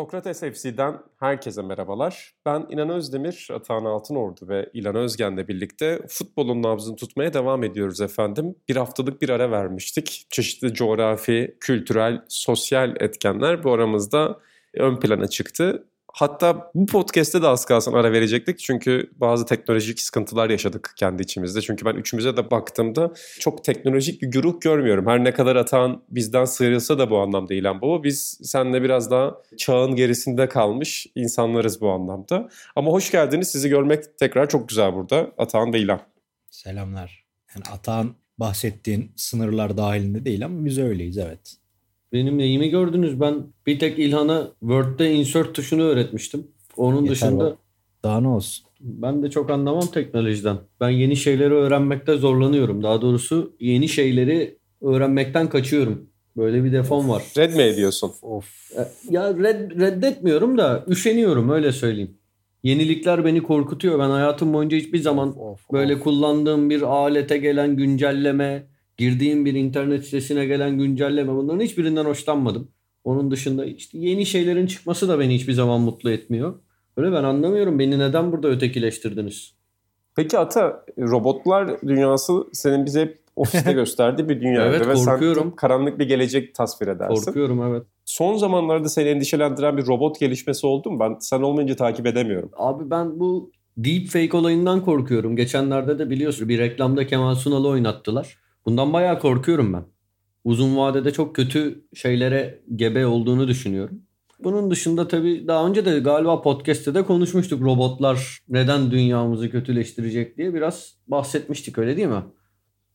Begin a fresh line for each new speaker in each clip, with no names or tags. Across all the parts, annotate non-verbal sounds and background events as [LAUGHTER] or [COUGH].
Sokrates FC'den herkese merhabalar. Ben İnan Özdemir, Atahan Altınordu ve İlan Özgen'le birlikte futbolun nabzını tutmaya devam ediyoruz efendim. Bir haftalık bir ara vermiştik. Çeşitli coğrafi, kültürel, sosyal etkenler bu aramızda ön plana çıktı. Hatta bu podcast'te de az kalsın ara verecektik. Çünkü bazı teknolojik sıkıntılar yaşadık kendi içimizde. Çünkü ben üçümüze de baktığımda çok teknolojik bir güruh görmüyorum. Her ne kadar Atan bizden sıyrılsa da bu anlamda İlhan Baba. Biz seninle biraz daha çağın gerisinde kalmış insanlarız bu anlamda. Ama hoş geldiniz. Sizi görmek tekrar çok güzel burada. Atan ve İlhan.
Selamlar. Yani Atan bahsettiğin sınırlar dahilinde değil ama biz öyleyiz evet.
Benim neyimi gördünüz? Ben bir tek İlhan'a Word'de insert tuşunu öğretmiştim. Onun
Yeter
dışında
bak. Daha ne olsun?
ben de çok anlamam teknolojiden. Ben yeni şeyleri öğrenmekte zorlanıyorum. Daha doğrusu yeni şeyleri öğrenmekten kaçıyorum. Böyle bir defom var.
Red mi ediyorsun?
Of.
E, Ya red, reddetmiyorum da üşeniyorum öyle söyleyeyim. Yenilikler beni korkutuyor. Ben hayatım boyunca hiçbir zaman
Of.
böyle
of.
kullandığım bir alete gelen güncelleme, girdiğim bir internet sitesine gelen güncelleme bunların hiçbirinden hoşlanmadım. Onun dışında işte yeni şeylerin çıkması da beni hiçbir zaman mutlu etmiyor. Öyle ben anlamıyorum. Beni neden burada ötekileştirdiniz?
Peki Ata, robotlar dünyası senin bize hep ofiste [LAUGHS] gösterdiği bir dünya.
Evet,
Ve sen
korkuyorum.
çok karanlık bir gelecek tasvir edersin.
Korkuyorum evet.
Son zamanlarda seni endişelendiren bir robot gelişmesi oldu mu? Ben sen olmayınca takip edemiyorum.
Abi ben bu deepfake olayından korkuyorum. Geçenlerde de biliyorsun bir reklamda Kemal Sunal'ı oynattılar. Bundan bayağı korkuyorum ben. Uzun vadede çok kötü şeylere gebe olduğunu düşünüyorum. Bunun dışında tabii daha önce de galiba podcast'te de konuşmuştuk. Robotlar neden dünyamızı kötüleştirecek diye biraz bahsetmiştik öyle değil mi?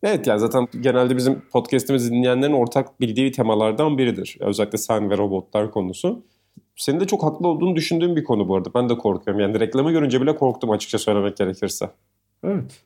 Evet yani zaten genelde bizim podcast'imizi dinleyenlerin ortak bildiği temalardan biridir. Özellikle sen ve robotlar konusu. Senin de çok haklı olduğunu düşündüğüm bir konu bu arada. Ben de korkuyorum. Yani reklamı görünce bile korktum açıkça söylemek gerekirse.
Evet.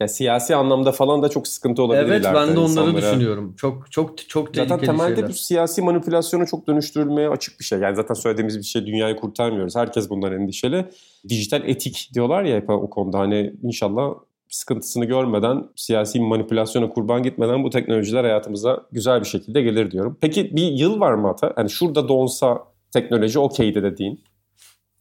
Ya siyasi anlamda falan da çok sıkıntı olabilir
Evet ben de onları
insanlara.
düşünüyorum. Çok çok çok tehlikeli
Zaten temelde
şeyler.
bu siyasi manipülasyona çok dönüştürülmeye açık bir şey. Yani zaten söylediğimiz bir şey dünyayı kurtarmıyoruz. Herkes bundan endişeli. Dijital etik diyorlar ya hep o konuda. Hani inşallah sıkıntısını görmeden, siyasi manipülasyona kurban gitmeden bu teknolojiler hayatımıza güzel bir şekilde gelir diyorum. Peki bir yıl var mı Ata? Hani şurada donsa teknoloji okeydi dediğin.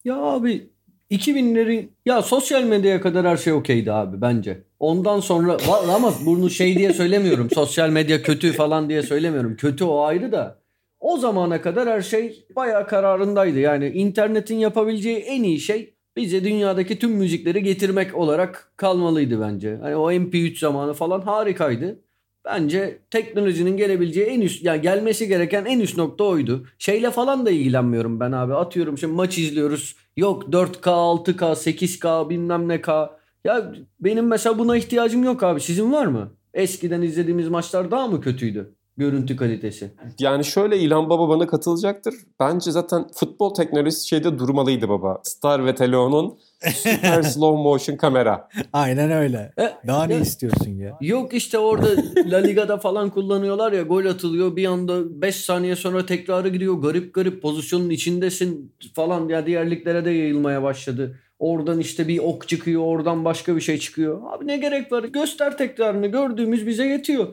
Ya abi 2000'leri ya sosyal medyaya kadar her şey okeydi abi bence. Ondan sonra ama bunu şey diye söylemiyorum. [LAUGHS] sosyal medya kötü falan diye söylemiyorum. Kötü o ayrı da. O zamana kadar her şey bayağı kararındaydı. Yani internetin yapabileceği en iyi şey bize dünyadaki tüm müzikleri getirmek olarak kalmalıydı bence. Hani o MP3 zamanı falan harikaydı. Bence teknolojinin gelebileceği en üst yani gelmesi gereken en üst nokta oydu. Şeyle falan da ilgilenmiyorum ben abi. Atıyorum şimdi maç izliyoruz. Yok 4K, 6K, 8K bilmem ne K. Ya benim mesela buna ihtiyacım yok abi. Sizin var mı? Eskiden izlediğimiz maçlar daha mı kötüydü? Görüntü kalitesi.
Yani şöyle İlhan Baba bana katılacaktır. Bence zaten futbol teknolojisi şeyde durmalıydı baba. Star ve Teleon'un süper [LAUGHS] slow motion kamera.
Aynen öyle.
E,
Daha ne
ya-
istiyorsun ya?
Yok işte orada La Liga'da falan kullanıyorlar ya gol atılıyor bir anda 5 saniye sonra tekrarı gidiyor garip garip pozisyonun içindesin falan ya diğer liglere de yayılmaya başladı. Oradan işte bir ok çıkıyor oradan başka bir şey çıkıyor. Abi ne gerek var göster tekrarını gördüğümüz bize yetiyor.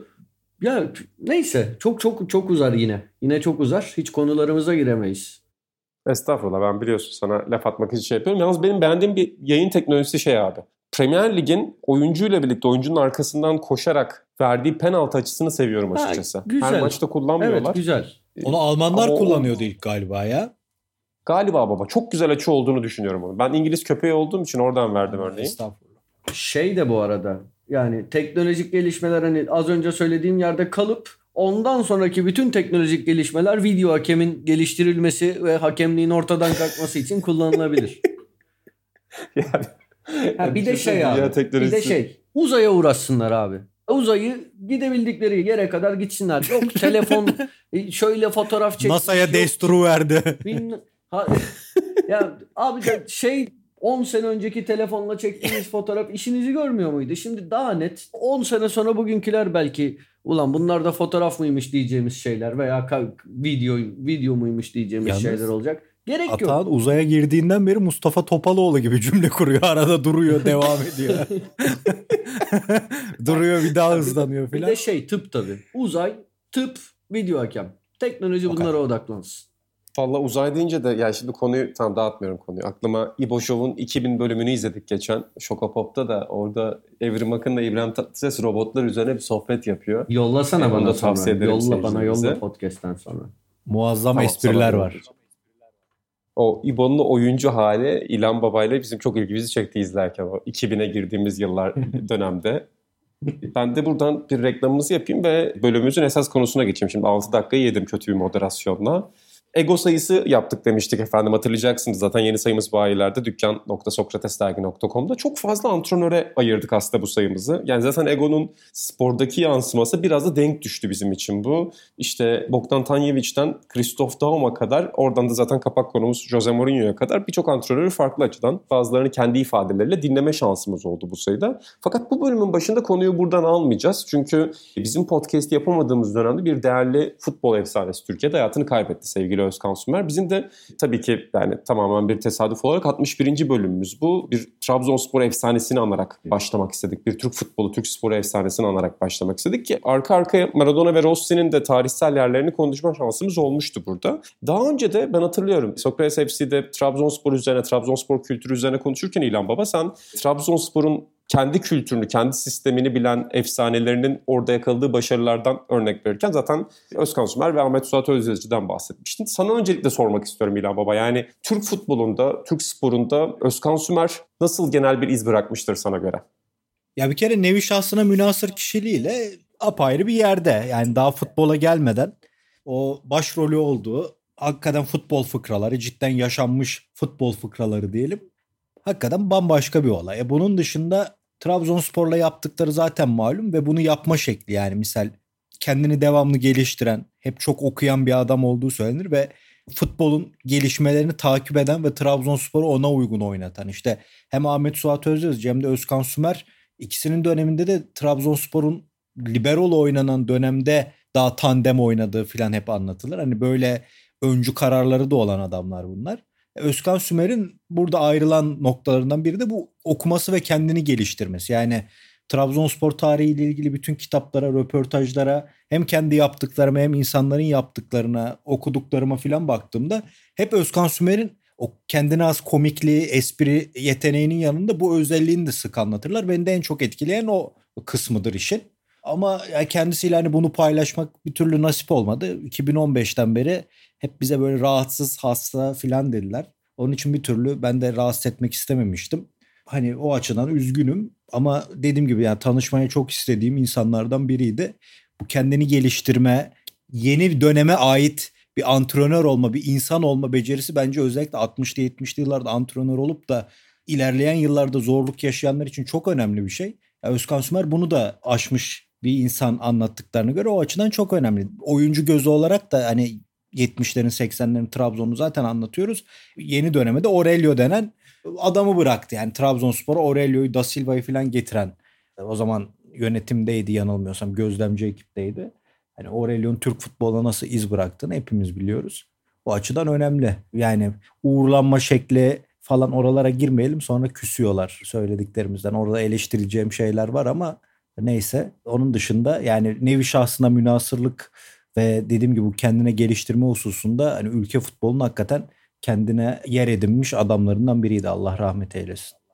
Ya neyse çok çok çok uzar yine. Yine çok uzar hiç konularımıza giremeyiz.
Estağfurullah ben biliyorsun sana laf atmak için şey yapıyorum. Yalnız benim beğendiğim bir yayın teknolojisi şey abi. Premier Lig'in oyuncuyla birlikte oyuncunun arkasından koşarak verdiği penaltı açısını seviyorum
Ha,
açıkçası.
güzel.
Her maçta kullanmıyorlar.
Evet güzel.
Onu Almanlar
Ama o-
kullanıyordu ilk galiba ya.
Galiba baba çok güzel açı olduğunu düşünüyorum onu. Ben İngiliz köpeği olduğum için oradan verdim örneği.
Estağfurullah.
Şey de bu arada yani teknolojik gelişmeler hani az önce söylediğim yerde kalıp ondan sonraki bütün teknolojik gelişmeler video hakemin geliştirilmesi ve hakemliğin ortadan kalkması için kullanılabilir. [LAUGHS]
yani,
Ha, bir de şey abi. Bir de
teknolojisi.
şey uzaya uğraşsınlar abi. Uzayı gidebildikleri yere kadar gitsinler. Yok telefon [LAUGHS] şöyle fotoğraf çekmiş.
NASA'ya desturu verdi.
Bilmem- Ha- [LAUGHS] ya abi de şey 10 sene önceki telefonla çektiğiniz fotoğraf işinizi görmüyor muydu? Şimdi daha net 10 sene sonra bugünküler belki ulan bunlar da fotoğraf mıymış diyeceğimiz şeyler veya video video muymuş diyeceğimiz
Yalnız
şeyler olacak. Gerek yok.
Atahan uzaya girdiğinden beri Mustafa Topaloğlu gibi cümle kuruyor. [LAUGHS] Arada duruyor, devam ediyor. [LAUGHS] duruyor bir daha hızlanıyor
Bir
filan.
de şey tıp tabii. Uzay, tıp, video hakem. Teknoloji bunlara odaklansın.
Valla uzay deyince de yani şimdi konuyu tam dağıtmıyorum konuyu. Aklıma İbo Show'un 2000 bölümünü izledik geçen. Şokopop'ta da orada Evrim Akın'la İbrahim Tatlıses robotlar üzerine bir sohbet yapıyor.
Yollasana
Onu
bana sonra. Yolla bana yolla podcast'ten sonra.
Muazzam
Tamam,
espriler
sana
var.
O İbo'nun oyuncu hali İlhan Baba'yla bizim çok ilgimizi çekti izlerken o 2000'e girdiğimiz yıllar [LAUGHS] dönemde. Ben de buradan bir reklamımızı yapayım ve bölümümüzün esas konusuna geçeyim. Şimdi 6 dakikayı yedim kötü bir moderasyonla. Ego sayısı yaptık demiştik efendim hatırlayacaksınız zaten yeni sayımız bayilerde dükkan.sokratesdergi.com'da çok fazla antrenöre ayırdık aslında bu sayımızı. Yani zaten Ego'nun spordaki yansıması biraz da denk düştü bizim için bu. İşte Bogdan Tanjevic'den Christoph Daum'a kadar oradan da zaten kapak konumuz Jose Mourinho'ya kadar birçok antrenörü farklı açıdan bazılarını kendi ifadeleriyle dinleme şansımız oldu bu sayıda. Fakat bu bölümün başında konuyu buradan almayacağız. Çünkü bizim podcast yapamadığımız dönemde bir değerli futbol efsanesi Türkiye'de hayatını kaybetti sevgili Özkan Sümer. Bizim de tabii ki yani tamamen bir tesadüf olarak 61. bölümümüz bu. Bir Trabzonspor efsanesini anarak başlamak istedik. Bir Türk futbolu, Türk sporu efsanesini anarak başlamak istedik ki arka arkaya Maradona ve Rossi'nin de tarihsel yerlerini konuşma şansımız olmuştu burada. Daha önce de ben hatırlıyorum Sokrates FC'de Trabzonspor üzerine, Trabzonspor kültürü üzerine konuşurken İlhan Baba sen Trabzonspor'un kendi kültürünü, kendi sistemini bilen efsanelerinin orada yakaladığı başarılardan örnek verirken zaten Özkan Sümer ve Ahmet Suat Özyazıcı'dan bahsetmiştin. Sana öncelikle sormak istiyorum İlhan Baba. Yani Türk futbolunda, Türk sporunda Özkan Sümer nasıl genel bir iz bırakmıştır sana göre?
Ya bir kere nevi şahsına münasır kişiliğiyle apayrı bir yerde. Yani daha futbola gelmeden o başrolü olduğu hakikaten futbol fıkraları cidden yaşanmış futbol fıkraları diyelim. Hakikaten bambaşka bir olay. E bunun dışında Trabzonspor'la yaptıkları zaten malum ve bunu yapma şekli yani misal kendini devamlı geliştiren, hep çok okuyan bir adam olduğu söylenir ve futbolun gelişmelerini takip eden ve Trabzonspor'u ona uygun oynatan. İşte hem Ahmet Suat Özyazıcı hem de Özkan Sümer ikisinin döneminde de Trabzonspor'un libero'lu oynanan dönemde daha tandem oynadığı falan hep anlatılır. Hani böyle öncü kararları da olan adamlar bunlar. Özkan Sümer'in burada ayrılan noktalarından biri de bu okuması ve kendini geliştirmesi. Yani Trabzonspor tarihiyle ilgili bütün kitaplara, röportajlara hem kendi yaptıklarıma hem insanların yaptıklarına, okuduklarıma falan baktığımda hep Özkan Sümer'in o kendine az komikliği, espri yeteneğinin yanında bu özelliğini de sık anlatırlar. Beni de en çok etkileyen o kısmıdır işin. Ama kendisiyle hani bunu paylaşmak bir türlü nasip olmadı. 2015'ten beri hep bize böyle rahatsız, hasta filan dediler. Onun için bir türlü ben de rahatsız etmek istememiştim. Hani o açıdan üzgünüm ama dediğim gibi yani tanışmayı çok istediğim insanlardan biriydi. Bu kendini geliştirme, yeni döneme ait bir antrenör olma, bir insan olma becerisi bence özellikle 60'lı 70'li yıllarda antrenör olup da ilerleyen yıllarda zorluk yaşayanlar için çok önemli bir şey. Ya Özkan Sümer bunu da aşmış bir insan anlattıklarına göre o açıdan çok önemli. Oyuncu gözü olarak da hani 70'lerin 80'lerin Trabzon'u zaten anlatıyoruz. Yeni döneme de Aurelio denen adamı bıraktı. Yani Trabzonspor'a Aurelio'yu Da Silva'yı falan getiren o zaman yönetimdeydi yanılmıyorsam gözlemci ekipteydi. Hani Aurelio'nun Türk futboluna nasıl iz bıraktığını hepimiz biliyoruz. Bu açıdan önemli. Yani uğurlanma şekli falan oralara girmeyelim sonra küsüyorlar söylediklerimizden. Orada eleştireceğim şeyler var ama neyse. Onun dışında yani nevi şahsına münasırlık ve dediğim gibi bu kendine geliştirme hususunda hani ülke futbolunun hakikaten kendine yer edinmiş adamlarından biriydi. Allah rahmet eylesin.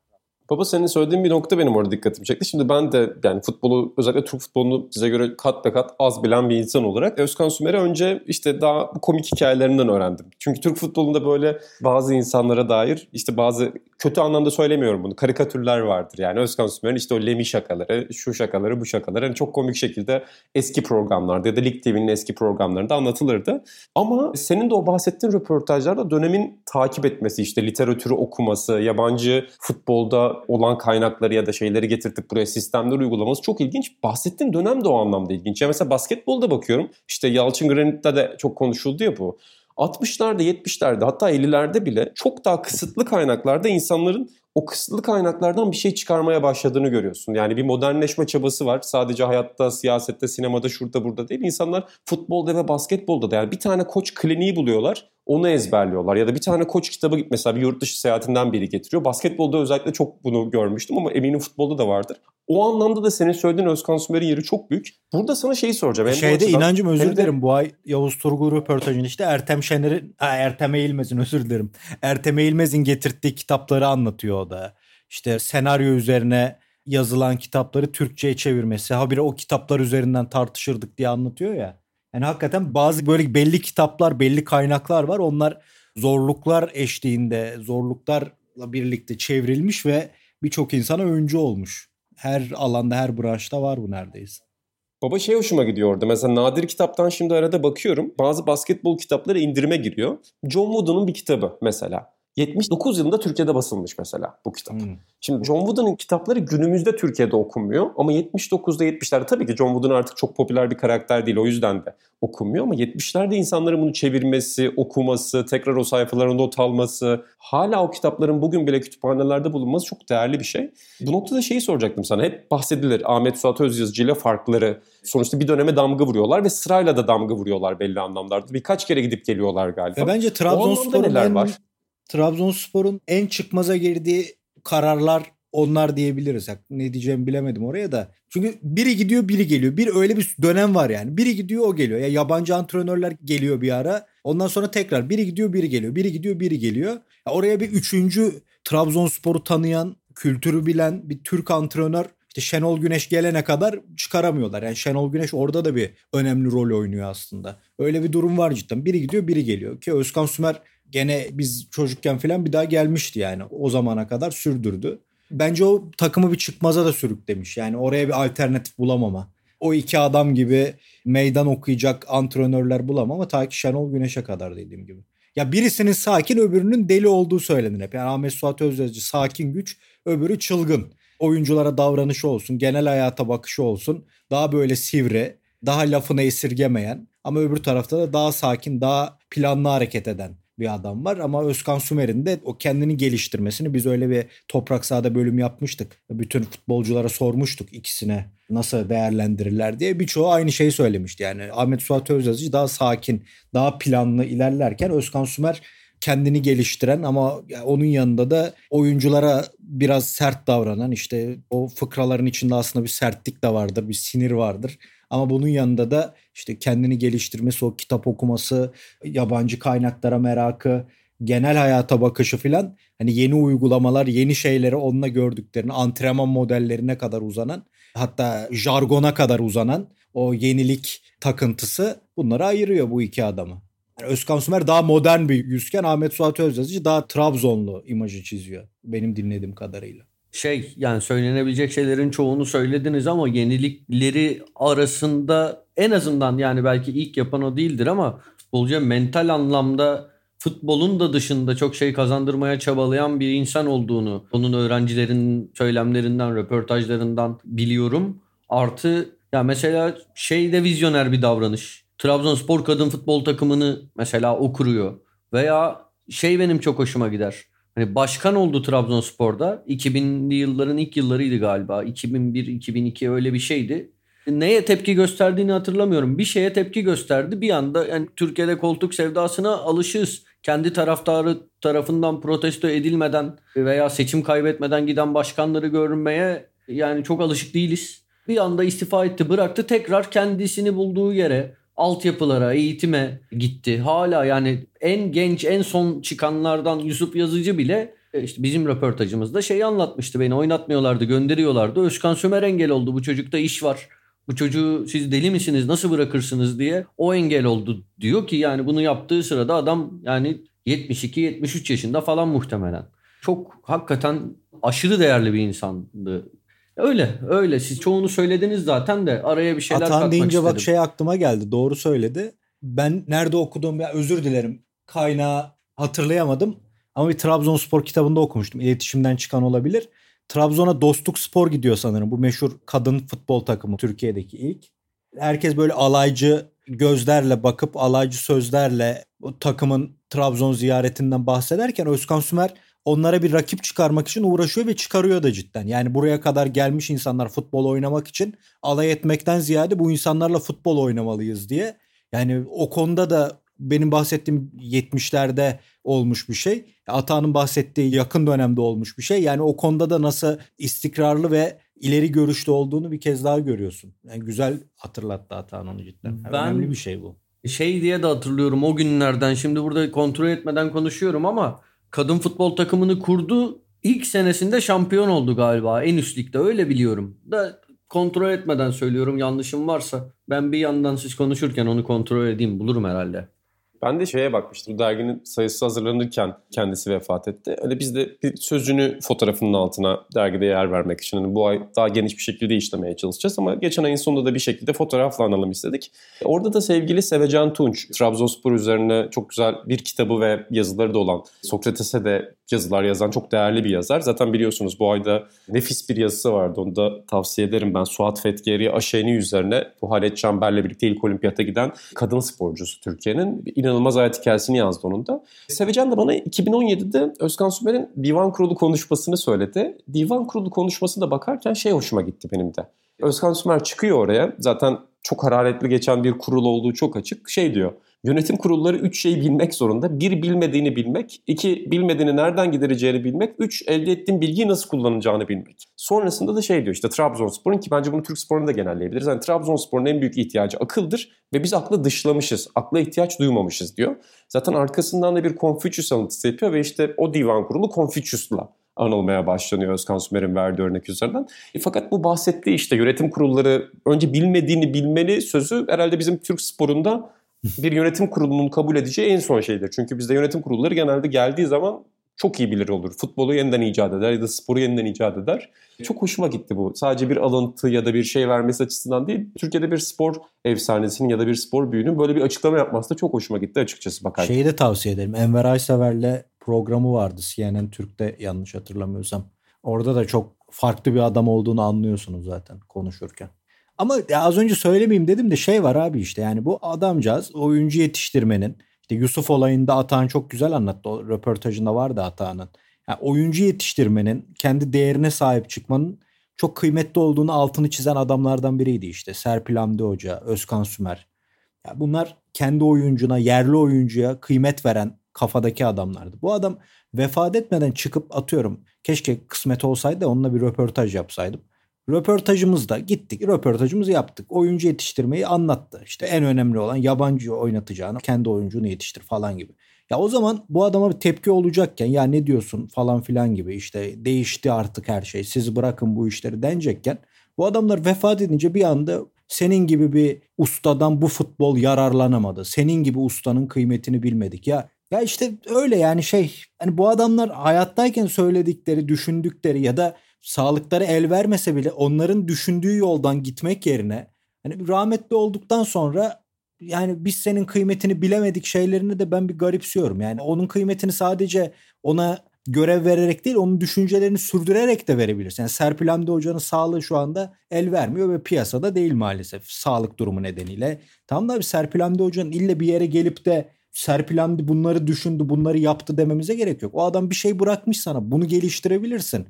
Baba senin söylediğin bir nokta benim orada dikkatimi çekti. Şimdi ben de yani futbolu özellikle Türk futbolunu size göre kat be kat az bilen bir insan olarak Özkan Sümer'i önce işte daha komik hikayelerinden öğrendim. Çünkü Türk futbolunda böyle bazı insanlara dair işte bazı kötü anlamda söylemiyorum bunu karikatürler vardır. Yani Özkan Sümer'in işte o Lemi şakaları, şu şakaları, bu şakaları hani çok komik şekilde eski programlarda ya da Lig TV'nin eski programlarında anlatılırdı. Ama senin de o bahsettiğin röportajlarda dönemin takip etmesi işte literatürü okuması, yabancı futbolda olan kaynakları ya da şeyleri getirtip buraya sistemler uygulaması çok ilginç. Bahsettiğin dönem de o anlamda ilginç. Ya mesela basketbolda bakıyorum işte Yalçın Granit'te de çok konuşuldu ya bu. 60'larda 70'lerde hatta 50'lerde bile çok daha kısıtlı kaynaklarda insanların o kısıtlı kaynaklardan bir şey çıkarmaya başladığını görüyorsun. Yani bir modernleşme çabası var. Sadece hayatta, siyasette, sinemada, şurada burada değil. İnsanlar futbolda ve basketbolda da yani bir tane koç kliniği buluyorlar. Onu ezberliyorlar. Ya da bir tane koç kitabı mesela bir yurt dışı seyahatinden biri getiriyor. Basketbolda özellikle çok bunu görmüştüm ama eminim futbolda da vardır. O anlamda da senin söylediğin Özkan Sümer'in yeri çok büyük. Burada sana şeyi soracağım. Hem
Şeyde
açıdan,
inancım özür
de...
dilerim. Bu ay Yavuz Turgul röportajında işte Ertem Şener'in, Ertem Eğilmez'in özür dilerim. Ertem Eğilmez'in getirdiği kitapları anlatıyor o da. İşte senaryo üzerine yazılan kitapları Türkçe'ye çevirmesi. Habire o kitaplar üzerinden tartışırdık diye anlatıyor ya. Yani hakikaten bazı böyle belli kitaplar, belli kaynaklar var. Onlar zorluklar eşliğinde, zorluklarla birlikte çevrilmiş ve birçok insana öncü olmuş. Her alanda, her branşta var bu neredeyse.
Baba şey hoşuma gidiyor orada. Mesela nadir kitaptan şimdi arada bakıyorum. Bazı basketbol kitapları indirime giriyor. John Wooden'ın bir kitabı mesela. 79 yılında Türkiye'de basılmış mesela bu kitap. Hmm. Şimdi John Wooden'ın kitapları günümüzde Türkiye'de okunmuyor ama 79'da 70'lerde tabii ki John Wooden artık çok popüler bir karakter değil o yüzden de okunmuyor ama 70'lerde insanların bunu çevirmesi, okuması, tekrar o sayfalarında not alması, hala o kitapların bugün bile kütüphanelerde bulunması çok değerli bir şey. Bu noktada şeyi soracaktım sana. Hep bahsedilir Ahmet Suat Özyazıcı ile farkları. Sonuçta bir döneme damga vuruyorlar ve sırayla da damga vuruyorlar belli anlamlarda. Birkaç kere gidip geliyorlar galiba.
Ve bence Trabzonspor'un en, var? Trabzonspor'un en çıkmaza girdiği kararlar onlar diyebiliriz. Ne diyeceğimi bilemedim oraya da. Çünkü biri gidiyor biri geliyor. Bir öyle bir dönem var yani. Biri gidiyor o geliyor. Ya yabancı antrenörler geliyor bir ara. Ondan sonra tekrar biri gidiyor biri geliyor. Biri gidiyor biri geliyor. Ya oraya bir üçüncü Trabzonspor'u tanıyan, kültürü bilen bir Türk antrenör işte Şenol Güneş gelene kadar çıkaramıyorlar. Yani Şenol Güneş orada da bir önemli rol oynuyor aslında. Öyle bir durum var cidden. Biri gidiyor biri geliyor. Ki Özkan Sümer gene biz çocukken falan bir daha gelmişti yani. O zamana kadar sürdürdü. Bence o takımı bir çıkmaza da sürüklemiş. Yani oraya bir alternatif bulamama. O iki adam gibi meydan okuyacak antrenörler bulamama ta ki Şenol Güneş'e kadar dediğim gibi. Ya birisinin sakin öbürünün deli olduğu söylenir hep. Yani Ahmet Suat Özyazıcı sakin güç öbürü çılgın. Oyunculara davranışı olsun, genel hayata bakışı olsun. Daha böyle sivri, daha lafını esirgemeyen ama öbür tarafta da daha sakin, daha planlı hareket eden bir adam var ama Özkan Sümer'in de o kendini geliştirmesini biz öyle bir toprak sahada bölüm yapmıştık. Bütün futbolculara sormuştuk ikisine nasıl değerlendirirler diye. Birçoğu aynı şeyi söylemişti. Yani Ahmet Suat Özyazıcı daha sakin, daha planlı ilerlerken Özkan Sümer kendini geliştiren ama onun yanında da oyunculara biraz sert davranan işte o fıkraların içinde aslında bir sertlik de vardır, bir sinir vardır. Ama bunun yanında da işte kendini geliştirmesi, o kitap okuması, yabancı kaynaklara merakı, genel hayata bakışı filan hani yeni uygulamalar, yeni şeyleri onunla gördüklerini, antrenman modellerine kadar uzanan, hatta jargona kadar uzanan o yenilik takıntısı bunları ayırıyor bu iki adamı. Yani Özkan Sümer daha modern bir yüzken Ahmet Suat Özyazıcı daha Trabzonlu imajı çiziyor benim dinlediğim kadarıyla
şey yani söylenebilecek şeylerin çoğunu söylediniz ama yenilikleri arasında en azından yani belki ilk yapan o değildir ama futbolcuya mental anlamda futbolun da dışında çok şey kazandırmaya çabalayan bir insan olduğunu onun öğrencilerin söylemlerinden, röportajlarından biliyorum. Artı ya mesela şeyde vizyoner bir davranış. Trabzonspor kadın futbol takımını mesela o kuruyor. Veya şey benim çok hoşuma gider. Hani başkan oldu Trabzonspor'da. 2000'li yılların ilk yıllarıydı galiba. 2001-2002 öyle bir şeydi. Neye tepki gösterdiğini hatırlamıyorum. Bir şeye tepki gösterdi. Bir anda yani Türkiye'de koltuk sevdasına alışığız. Kendi taraftarı tarafından protesto edilmeden veya seçim kaybetmeden giden başkanları görmeye yani çok alışık değiliz. Bir anda istifa etti, bıraktı. Tekrar kendisini bulduğu yere altyapılara, eğitime gitti. Hala yani en genç, en son çıkanlardan Yusuf Yazıcı bile e, işte bizim röportajımızda şeyi anlatmıştı. Beni oynatmıyorlardı, gönderiyorlardı. Özkan Sömer engel oldu. Bu çocukta iş var. Bu çocuğu siz deli misiniz nasıl bırakırsınız diye o engel oldu. Diyor ki yani bunu yaptığı sırada adam yani 72-73 yaşında falan muhtemelen. Çok hakikaten aşırı değerli bir insandı Öyle öyle siz çoğunu söylediniz zaten de araya bir şeyler Atan katmak deyince istedim.
bak şey aklıma geldi doğru söyledi. Ben nerede okudum ya özür dilerim kaynağı hatırlayamadım. Ama bir Trabzonspor kitabında okumuştum. İletişimden çıkan olabilir. Trabzon'a Dostluk Spor gidiyor sanırım. Bu meşhur kadın futbol takımı Türkiye'deki ilk. Herkes böyle alaycı gözlerle bakıp alaycı sözlerle o takımın Trabzon ziyaretinden bahsederken Özkan Sümer onlara bir rakip çıkarmak için uğraşıyor ve çıkarıyor da cidden. Yani buraya kadar gelmiş insanlar futbol oynamak için alay etmekten ziyade bu insanlarla futbol oynamalıyız diye. Yani o konuda da benim bahsettiğim 70'lerde olmuş bir şey. Ata'nın bahsettiği yakın dönemde olmuş bir şey. Yani o konuda da nasıl istikrarlı ve ileri görüşlü olduğunu bir kez daha görüyorsun. Yani güzel hatırlattı Ata'nın onu cidden. Ben, Önemli bir şey bu.
Şey diye de hatırlıyorum o günlerden. Şimdi burada kontrol etmeden konuşuyorum ama kadın futbol takımını kurdu. İlk senesinde şampiyon oldu galiba en üst ligde öyle biliyorum. Da kontrol etmeden söylüyorum yanlışım varsa ben bir yandan siz konuşurken onu kontrol edeyim bulurum herhalde.
Ben de şeye bakmıştım. Bu derginin sayısı hazırlanırken kendisi vefat etti. Hani biz de bir sözünü fotoğrafının altına dergide yer vermek için hani bu ay daha geniş bir şekilde işlemeye çalışacağız ama geçen ayın sonunda da bir şekilde fotoğrafla analım istedik. Orada da sevgili Sevecan Tunç, Trabzonspor üzerine çok güzel bir kitabı ve yazıları da olan Sokrates'e de yazılar yazan çok değerli bir yazar. Zaten biliyorsunuz bu ayda nefis bir yazısı vardı. Onu da tavsiye ederim ben. Suat Fetgeri Aşeni üzerine bu Halet Çamber'le birlikte ilk olimpiyata giden kadın sporcusu Türkiye'nin. inanılmaz hayat hikayesini yazdı onun da. Sevecan da bana 2017'de Özkan Sümer'in divan kurulu konuşmasını söyledi. Divan kurulu konuşmasına bakarken şey hoşuma gitti benim de. Özkan Sümer çıkıyor oraya. Zaten çok hararetli geçen bir kurul olduğu çok açık. Şey diyor Yönetim kurulları üç şeyi bilmek zorunda. Bir, bilmediğini bilmek. iki bilmediğini nereden gidereceğini bilmek. Üç, elde ettiğin bilgiyi nasıl kullanacağını bilmek. Sonrasında da şey diyor işte Trabzonspor'un ki bence bunu Türk sporunda da genelleyebiliriz. Yani Trabzonspor'un en büyük ihtiyacı akıldır ve biz aklı dışlamışız. Akla ihtiyaç duymamışız diyor. Zaten arkasından da bir Confucius alıntısı yapıyor ve işte o divan kurulu Confucius'la anılmaya başlanıyor Özkan Sümer'in verdiği örnek üzerinden. E, fakat bu bahsettiği işte yönetim kurulları önce bilmediğini bilmeli sözü herhalde bizim Türk sporunda bir yönetim kurulunun kabul edeceği en son şeydir. Çünkü bizde yönetim kurulları genelde geldiği zaman çok iyi bilir olur. Futbolu yeniden icat eder ya da sporu yeniden icat eder. Çok hoşuma gitti bu. Sadece bir alıntı ya da bir şey vermesi açısından değil. Türkiye'de bir spor efsanesinin ya da bir spor büyüğünün böyle bir açıklama yapması da çok hoşuma gitti açıkçası bakarken.
Şeyi de tavsiye ederim. Enver Aysever'le programı vardı CNN Türk'te yanlış hatırlamıyorsam. Orada da çok farklı bir adam olduğunu anlıyorsunuz zaten konuşurken. Ama az önce söylemeyeyim dedim de şey var abi işte yani bu adamcağız oyuncu yetiştirmenin işte Yusuf olayında Atahan çok güzel anlattı. O röportajında vardı Atahan'ın. Yani oyuncu yetiştirmenin kendi değerine sahip çıkmanın çok kıymetli olduğunu altını çizen adamlardan biriydi işte. Serpil Hamdi Hoca, Özkan Sümer. Yani bunlar kendi oyuncuna, yerli oyuncuya kıymet veren kafadaki adamlardı. Bu adam vefat etmeden çıkıp atıyorum. Keşke kısmet olsaydı onunla bir röportaj yapsaydım. Röportajımızda gittik. Röportajımızı yaptık. Oyuncu yetiştirmeyi anlattı. İşte en önemli olan yabancı oynatacağını kendi oyuncunu yetiştir falan gibi. Ya o zaman bu adama bir tepki olacakken ya ne diyorsun falan filan gibi işte değişti artık her şey. Siz bırakın bu işleri denecekken bu adamlar vefat edince bir anda senin gibi bir ustadan bu futbol yararlanamadı. Senin gibi ustanın kıymetini bilmedik. Ya ya işte öyle yani şey hani bu adamlar hayattayken söyledikleri, düşündükleri ya da sağlıkları el vermese bile onların düşündüğü yoldan gitmek yerine hani rahmetli olduktan sonra yani biz senin kıymetini bilemedik şeylerini de ben bir garipsiyorum. Yani onun kıymetini sadece ona görev vererek değil onun düşüncelerini sürdürerek de verebilirsin. Yani Serpil Hamdi Hoca'nın sağlığı şu anda el vermiyor ve piyasada değil maalesef sağlık durumu nedeniyle. Tam da bir Serpil Hamdi Hoca'nın ille bir yere gelip de Serpil Hamdi bunları düşündü bunları yaptı dememize gerek yok. O adam bir şey bırakmış sana bunu geliştirebilirsin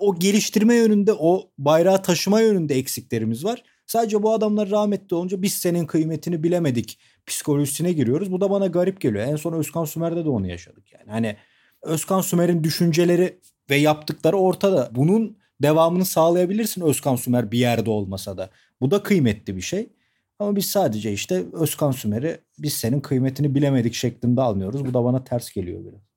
o geliştirme yönünde o bayrağı taşıma yönünde eksiklerimiz var. Sadece bu adamlar rahmetli olunca biz senin kıymetini bilemedik psikolojisine giriyoruz. Bu da bana garip geliyor. En son Özkan Sümer'de de onu yaşadık yani. Hani Özkan Sümer'in düşünceleri ve yaptıkları ortada. Bunun devamını sağlayabilirsin Özkan Sümer bir yerde olmasa da. Bu da kıymetli bir şey. Ama biz sadece işte Özkan Sümer'i biz senin kıymetini bilemedik şeklinde almıyoruz. Bu da bana ters geliyor biraz.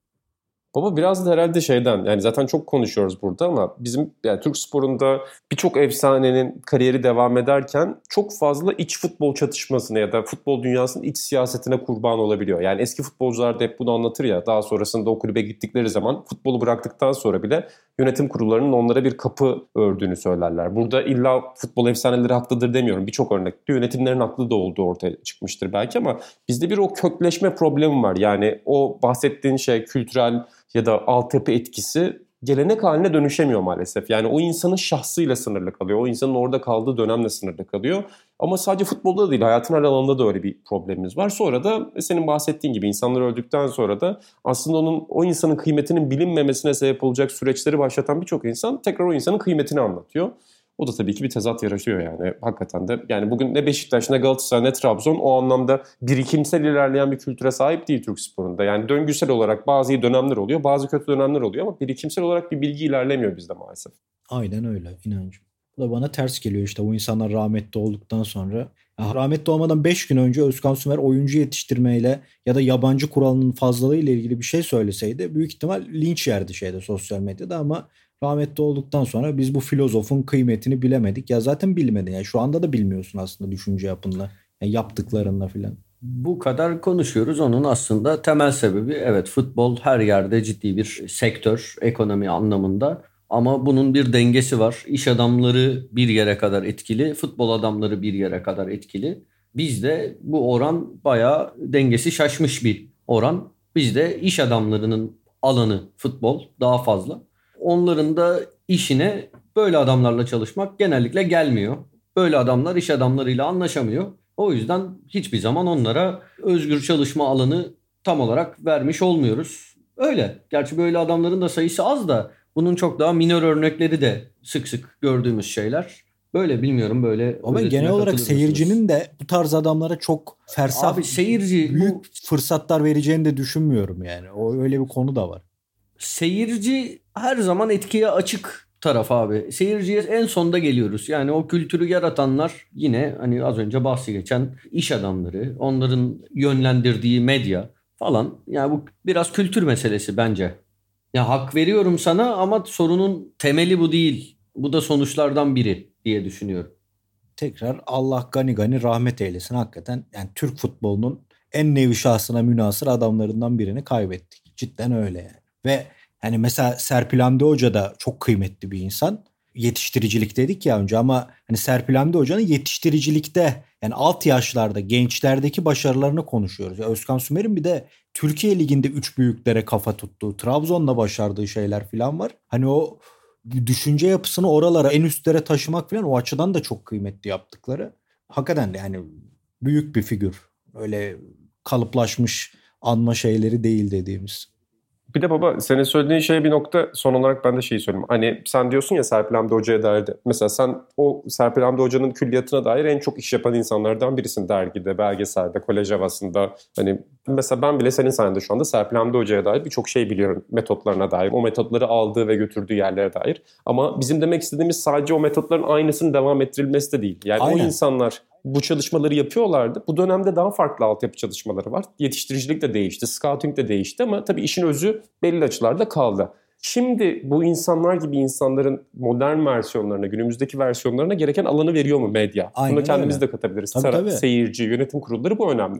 Baba biraz da herhalde şeyden yani zaten çok konuşuyoruz burada ama bizim yani Türk sporunda birçok efsanenin kariyeri devam ederken çok fazla iç futbol çatışmasına ya da futbol dünyasının iç siyasetine kurban olabiliyor. Yani eski futbolcular da hep bunu anlatır ya daha sonrasında o kulübe gittikleri zaman futbolu bıraktıktan sonra bile yönetim kurullarının onlara bir kapı ördüğünü söylerler. Burada illa futbol efsaneleri haklıdır demiyorum. Birçok örnekte yönetimlerin haklı da olduğu ortaya çıkmıştır belki ama bizde bir o kökleşme problemi var. Yani o bahsettiğin şey kültürel ya da altyapı etkisi gelenek haline dönüşemiyor maalesef. Yani o insanın şahsıyla sınırlı kalıyor. O insanın orada kaldığı dönemle sınırlı kalıyor. Ama sadece futbolda da değil, hayatın her alanında da öyle bir problemimiz var. Sonra da senin bahsettiğin gibi insanlar öldükten sonra da aslında onun o insanın kıymetinin bilinmemesine sebep olacak süreçleri başlatan birçok insan tekrar o insanın kıymetini anlatıyor. O da tabii ki bir tezat yaratıyor yani. Hakikaten de yani bugün ne Beşiktaş ne Galatasaray ne Trabzon o anlamda birikimsel ilerleyen bir kültüre sahip değil Türk sporunda. Yani döngüsel olarak bazı iyi dönemler oluyor bazı kötü dönemler oluyor ama birikimsel olarak bir bilgi ilerlemiyor bizde maalesef.
Aynen öyle inancım. Bu da bana ters geliyor işte bu insanlar rahmetli olduktan sonra. Ya rahmetli olmadan 5 gün önce Özkan Sümer oyuncu yetiştirmeyle ya da yabancı kuralının fazlalığı ile ilgili bir şey söyleseydi büyük ihtimal linç yerdi şeyde sosyal medyada ama rahmetli olduktan sonra biz bu filozofun kıymetini bilemedik. Ya zaten bilmedin. Yani şu anda da bilmiyorsun aslında düşünce yapınla. Yani yaptıklarında filan.
Bu kadar konuşuyoruz. Onun aslında temel sebebi evet futbol her yerde ciddi bir sektör ekonomi anlamında. Ama bunun bir dengesi var. İş adamları bir yere kadar etkili, futbol adamları bir yere kadar etkili. Bizde bu oran bayağı dengesi şaşmış bir oran. Bizde iş adamlarının alanı futbol daha fazla onların da işine böyle adamlarla çalışmak genellikle gelmiyor. Böyle adamlar iş adamlarıyla anlaşamıyor. O yüzden hiçbir zaman onlara özgür çalışma alanı tam olarak vermiş olmuyoruz. Öyle. Gerçi böyle adamların da sayısı az da bunun çok daha minor örnekleri de sık sık gördüğümüz şeyler. Böyle bilmiyorum böyle.
Ama genel olarak seyircinin de bu tarz adamlara çok fersah Abi seyirci büyük bu... fırsatlar vereceğini de düşünmüyorum yani. O öyle bir konu da var
seyirci her zaman etkiye açık taraf abi. Seyirciye en sonda geliyoruz. Yani o kültürü yaratanlar yine hani az önce bahsi geçen iş adamları, onların yönlendirdiği medya falan. Yani bu biraz kültür meselesi bence. Ya hak veriyorum sana ama sorunun temeli bu değil. Bu da sonuçlardan biri diye düşünüyorum.
Tekrar Allah gani gani rahmet eylesin hakikaten. Yani Türk futbolunun en nevi şahsına münasır adamlarından birini kaybettik. Cidden öyle yani. Ve hani mesela Serpil Hamdi Hoca da çok kıymetli bir insan. Yetiştiricilik dedik ya önce ama hani Serpil Hamdi Hoca'nın yetiştiricilikte yani alt yaşlarda gençlerdeki başarılarını konuşuyoruz. Ya Özkan Sümer'in bir de Türkiye Ligi'nde üç büyüklere kafa tuttuğu, Trabzon'da başardığı şeyler falan var. Hani o düşünce yapısını oralara en üstlere taşımak falan o açıdan da çok kıymetli yaptıkları. Hakikaten de yani büyük bir figür. Öyle kalıplaşmış anma şeyleri değil dediğimiz.
Bir de baba senin söylediğin şey bir nokta son olarak ben de şeyi söyleyeyim. Hani sen diyorsun ya Serpil Hamdi Hoca'ya dair de. Mesela sen o Serpil Hamdi Hoca'nın külliyatına dair en çok iş yapan insanlardan birisin dergide, belgeselde, kolej havasında. Hani mesela ben bile senin sayende şu anda Serpil Hamdi Hoca'ya dair birçok şey biliyorum. Metotlarına dair, o metotları aldığı ve götürdüğü yerlere dair. Ama bizim demek istediğimiz sadece o metotların aynısının devam ettirilmesi de değil. Yani Aynen. o insanlar bu çalışmaları yapıyorlardı. Bu dönemde daha farklı altyapı çalışmaları var. Yetiştiricilik de değişti, scouting de değişti ama tabii işin özü belli açılarda kaldı. Şimdi bu insanlar gibi insanların modern versiyonlarına, günümüzdeki versiyonlarına gereken alanı veriyor mu medya? Aynen Bunu kendimiz öyle. de katabiliriz. Tabii, tabii. Seyirci, yönetim kurulları bu önemli.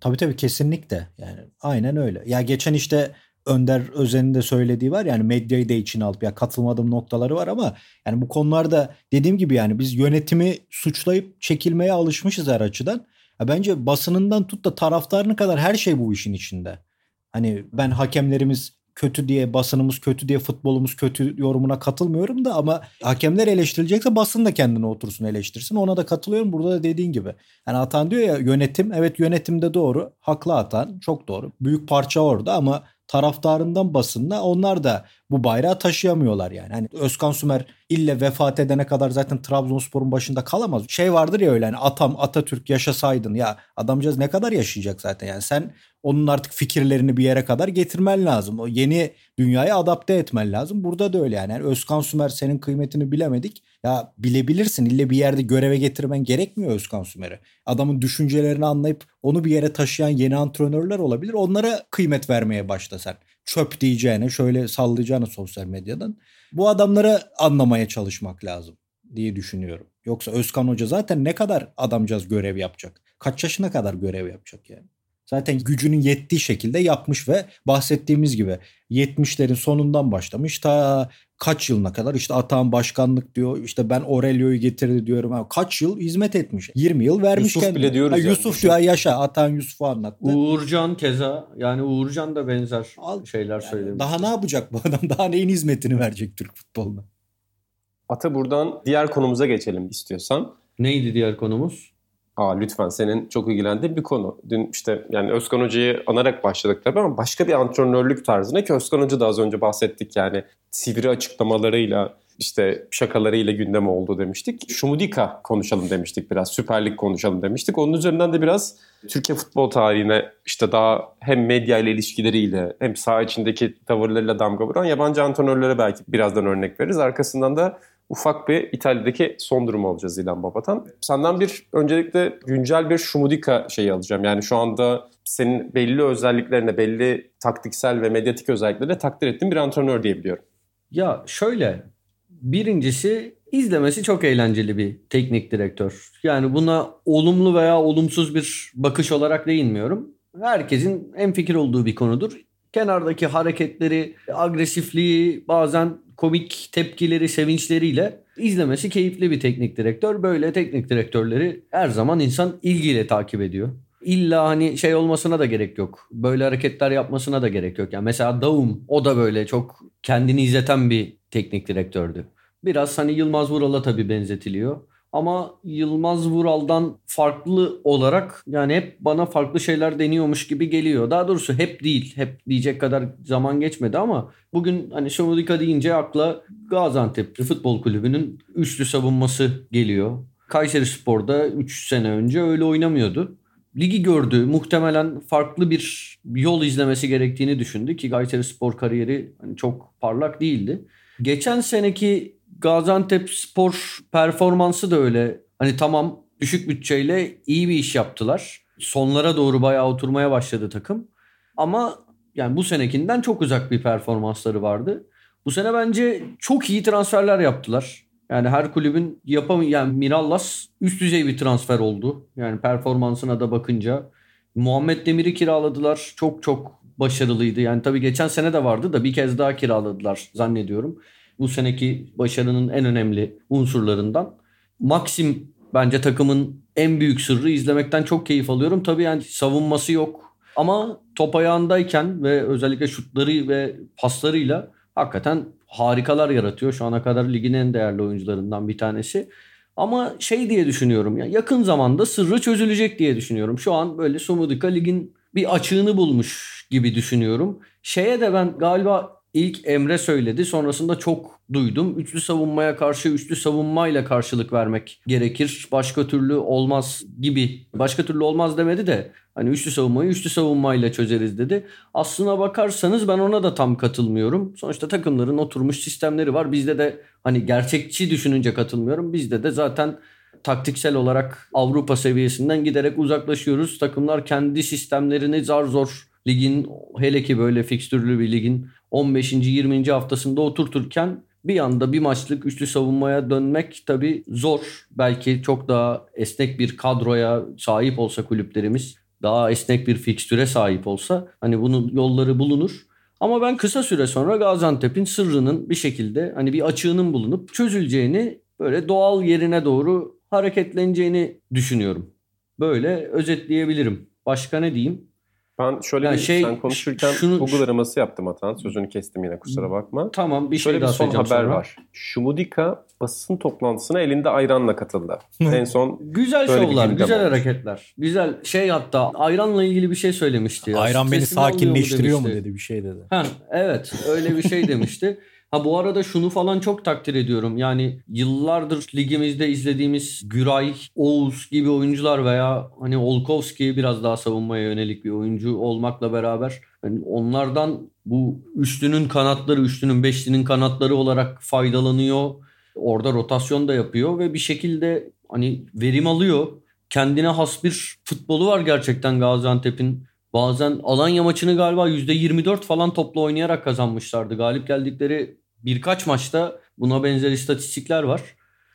Tabii tabii kesinlikle. Yani aynen öyle. Ya geçen işte Önder Özen'in de söylediği var yani medyayı da içine alıp ya katılmadığım noktaları var ama yani bu konularda dediğim gibi yani biz yönetimi suçlayıp çekilmeye alışmışız her açıdan. Ya bence basınından tut da taraftarına kadar her şey bu işin içinde. Hani ben hakemlerimiz kötü diye basınımız kötü diye futbolumuz kötü yorumuna katılmıyorum da ama hakemler eleştirilecekse basın da kendine otursun eleştirsin. Ona da katılıyorum. Burada da dediğin gibi. Yani Atan diyor ya yönetim evet yönetimde doğru. Haklı Atan çok doğru. Büyük parça orada ama taraftarından basınla onlar da bu bayrağı taşıyamıyorlar yani. Hani Özkan Sümer ille vefat edene kadar zaten Trabzonspor'un başında kalamaz. Şey vardır ya öyle hani Atam Atatürk yaşasaydın ya adamcağız ne kadar yaşayacak zaten yani sen onun artık fikirlerini bir yere kadar getirmen lazım. O yeni dünyaya adapte etmen lazım. Burada da öyle yani. yani Özkan Sümer senin kıymetini bilemedik. Ya bilebilirsin. İlle bir yerde göreve getirmen gerekmiyor Özkan Sümer'e. Adamın düşüncelerini anlayıp onu bir yere taşıyan yeni antrenörler olabilir. Onlara kıymet vermeye başla sen. Çöp diyeceğine, şöyle sallayacağına sosyal medyadan. Bu adamları anlamaya çalışmak lazım diye düşünüyorum. Yoksa Özkan Hoca zaten ne kadar adamcağız görev yapacak? Kaç yaşına kadar görev yapacak yani? Zaten gücünün yettiği şekilde yapmış ve bahsettiğimiz gibi 70'lerin sonundan başlamış ta kaç yılına kadar işte Atahan başkanlık diyor işte ben Aurelio'yu getirdi diyorum. Ha, kaç yıl hizmet etmiş. 20 yıl vermiş
Yusuf
kendine.
bile diyoruz
Ha,
yani.
Yusuf diyor yaşa Atahan Yusuf'u anlattı.
Uğurcan keza yani Uğurcan da benzer
Al-
şeyler
Yani
söylemiş.
daha ne yapacak bu adam? [LAUGHS] Daha neyin hizmetini verecek Türk futboluna?
Ata buradan diğer konumuza geçelim istiyorsan.
Neydi diğer konumuz?
Aa lütfen senin çok ilgilendiğin bir konu. Dün işte yani Özkan Hoca'yı anarak başladık tabii ama başka bir antrenörlük tarzına ki Özkan Hoca da az önce bahsettik yani sivri açıklamalarıyla işte şakalarıyla gündem oldu demiştik. Şumudika konuşalım demiştik biraz. Süper Lig konuşalım demiştik. Onun üzerinden de biraz Türkiye futbol tarihine işte daha hem medya ile ilişkileriyle hem saha içindeki tavırlarıyla damga vuran yabancı antrenörlere belki birazdan örnek veririz. Arkasından da ufak bir İtalya'daki son durumu alacağız İlhan Babatan. Senden bir öncelikle güncel bir Şumudika şeyi alacağım. Yani şu anda senin belli özelliklerine, belli taktiksel ve medyatik özelliklerine takdir ettiğin bir antrenör diyebiliyorum.
Ya şöyle birincisi izlemesi çok eğlenceli bir teknik direktör. Yani buna olumlu veya olumsuz bir bakış olarak değinmiyorum. Herkesin en fikir olduğu bir konudur. Kenardaki hareketleri, agresifliği, bazen komik tepkileri, sevinçleriyle izlemesi keyifli bir teknik direktör. Böyle teknik direktörleri her zaman insan ilgiyle takip ediyor. İlla hani şey olmasına da gerek yok. Böyle hareketler yapmasına da gerek yok. Yani mesela Daum o da böyle çok kendini izleten bir teknik direktördü. Biraz hani Yılmaz Vural'a tabii benzetiliyor. Ama Yılmaz Vural'dan farklı olarak yani hep bana farklı şeyler deniyormuş gibi geliyor. Daha doğrusu hep değil. Hep diyecek kadar zaman geçmedi ama bugün hani Şomudika deyince akla Gaziantep Futbol Kulübü'nün üçlü savunması geliyor. Kayseri Spor'da 3 sene önce öyle oynamıyordu. Ligi gördü. Muhtemelen farklı bir yol izlemesi gerektiğini düşündü ki Kayseri Spor kariyeri hani çok parlak değildi. Geçen seneki Gaziantep Spor performansı da öyle. Hani tamam düşük bütçeyle iyi bir iş yaptılar. Sonlara doğru bayağı oturmaya başladı takım. Ama yani bu senekinden çok uzak bir performansları vardı. Bu sene bence çok iyi transferler yaptılar. Yani her kulübün yapamayan yani Mirallas üst düzey bir transfer oldu. Yani performansına da bakınca. Muhammed Demir'i kiraladılar. Çok çok başarılıydı. Yani tabii geçen sene de vardı da bir kez daha kiraladılar zannediyorum. Bu seneki başarının en önemli unsurlarından. Maxim bence takımın en büyük sırrı izlemekten çok keyif alıyorum. Tabii yani savunması yok. Ama top ayağındayken ve özellikle şutları ve paslarıyla hakikaten harikalar yaratıyor. Şu ana kadar ligin en değerli oyuncularından bir tanesi. Ama şey diye düşünüyorum ya yakın zamanda sırrı çözülecek diye düşünüyorum. Şu an böyle Sumudika ligin bir açığını bulmuş gibi düşünüyorum. Şeye de ben galiba ilk Emre söyledi. Sonrasında çok duydum. Üçlü savunmaya karşı üçlü savunmayla karşılık vermek gerekir. Başka türlü olmaz gibi. Başka türlü olmaz demedi de hani üçlü savunmayı üçlü savunmayla çözeriz dedi. Aslına bakarsanız ben ona da tam katılmıyorum. Sonuçta takımların oturmuş sistemleri var. Bizde de hani gerçekçi düşününce katılmıyorum. Bizde de zaten taktiksel olarak Avrupa seviyesinden giderek uzaklaşıyoruz. Takımlar kendi sistemlerini zar zor ligin hele ki böyle fikstürlü bir ligin 15. 20. haftasında oturturken bir anda bir maçlık üçlü savunmaya dönmek tabii zor. Belki çok daha esnek bir kadroya sahip olsa kulüplerimiz, daha esnek bir fikstüre sahip olsa hani bunun yolları bulunur. Ama ben kısa süre sonra Gaziantep'in sırrının bir şekilde hani bir açığının bulunup çözüleceğini böyle doğal yerine doğru hareketleneceğini düşünüyorum. Böyle özetleyebilirim. Başka ne diyeyim?
Ben şöyle
Yani
bir
şey,
sen konuşurken
şunu-
Google araması yaptım Atan. Sözünü kestim yine kusura bakma.
Tamam bir şey
Şöyle bir
daha
son
söyleyeceğim
haber
sonra.
var. Şumudika basın toplantısına elinde ayranla katıldı. [LAUGHS] en son
Güzel
bir
şovlar, güzel
olmuş.
hareketler. Güzel şey hatta ayranla ilgili bir şey söylemişti. Ya.
Ayran beni
Stresimi almıyor
sakinleştiriyor mu dedi bir şey dedi.
Ha, evet öyle bir şey demişti. [LAUGHS] Ha bu arada şunu falan çok takdir ediyorum. Yani yıllardır ligimizde izlediğimiz Güray, Oğuz gibi oyuncular veya hani Olkowski biraz daha savunmaya yönelik bir oyuncu olmakla beraber hani onlardan bu üçlünün kanatları, üçlünün beşlinin kanatları olarak faydalanıyor. Orada rotasyon da yapıyor ve bir şekilde hani verim alıyor. Kendine has bir futbolu var gerçekten Gaziantep'in. Bazen Alanya maçını galiba %24 falan topla oynayarak kazanmışlardı. Galip geldikleri birkaç maçta buna benzer istatistikler var.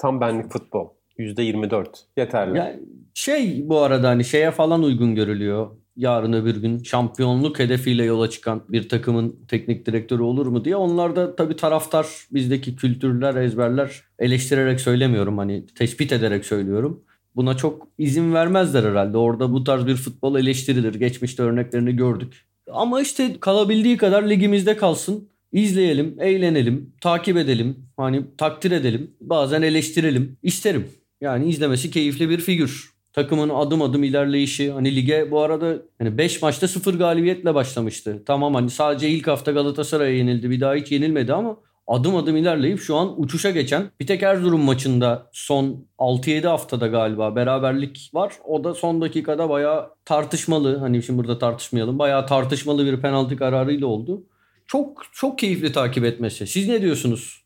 tam benlik futbol. %24. Yeterli.
Yani şey bu arada hani şeye falan uygun görülüyor. yarın öbür gün şampiyonluk hedefiyle yola çıkan bir takımın teknik direktörü olur mu diye. Onlar da tabii taraftar bizdeki kültürler, ezberler eleştirerek söylemiyorum. Hani tespit ederek söylüyorum. Buna çok izin vermezler herhalde. Orada bu tarz bir futbol eleştirilir. Geçmişte örneklerini gördük. Ama işte kalabildiği kadar ligimizde kalsın. İzleyelim, eğlenelim, takip edelim, hani takdir edelim, bazen eleştirelim. isterim. Yani izlemesi keyifli bir figür. Takımın adım adım ilerleyişi. Hani lige bu arada hani 5 maçta 0 galibiyetle başlamıştı. Tamam hani sadece ilk hafta Galatasaray'a yenildi. Bir daha hiç yenilmedi ama adım adım ilerleyip şu an uçuşa geçen bir tek Erzurum maçında son 6-7 haftada galiba beraberlik var. O da son dakikada bayağı tartışmalı. Hani şimdi burada tartışmayalım. Bayağı tartışmalı bir penaltı kararıyla oldu. Çok çok keyifli takip etmesi. Siz ne diyorsunuz?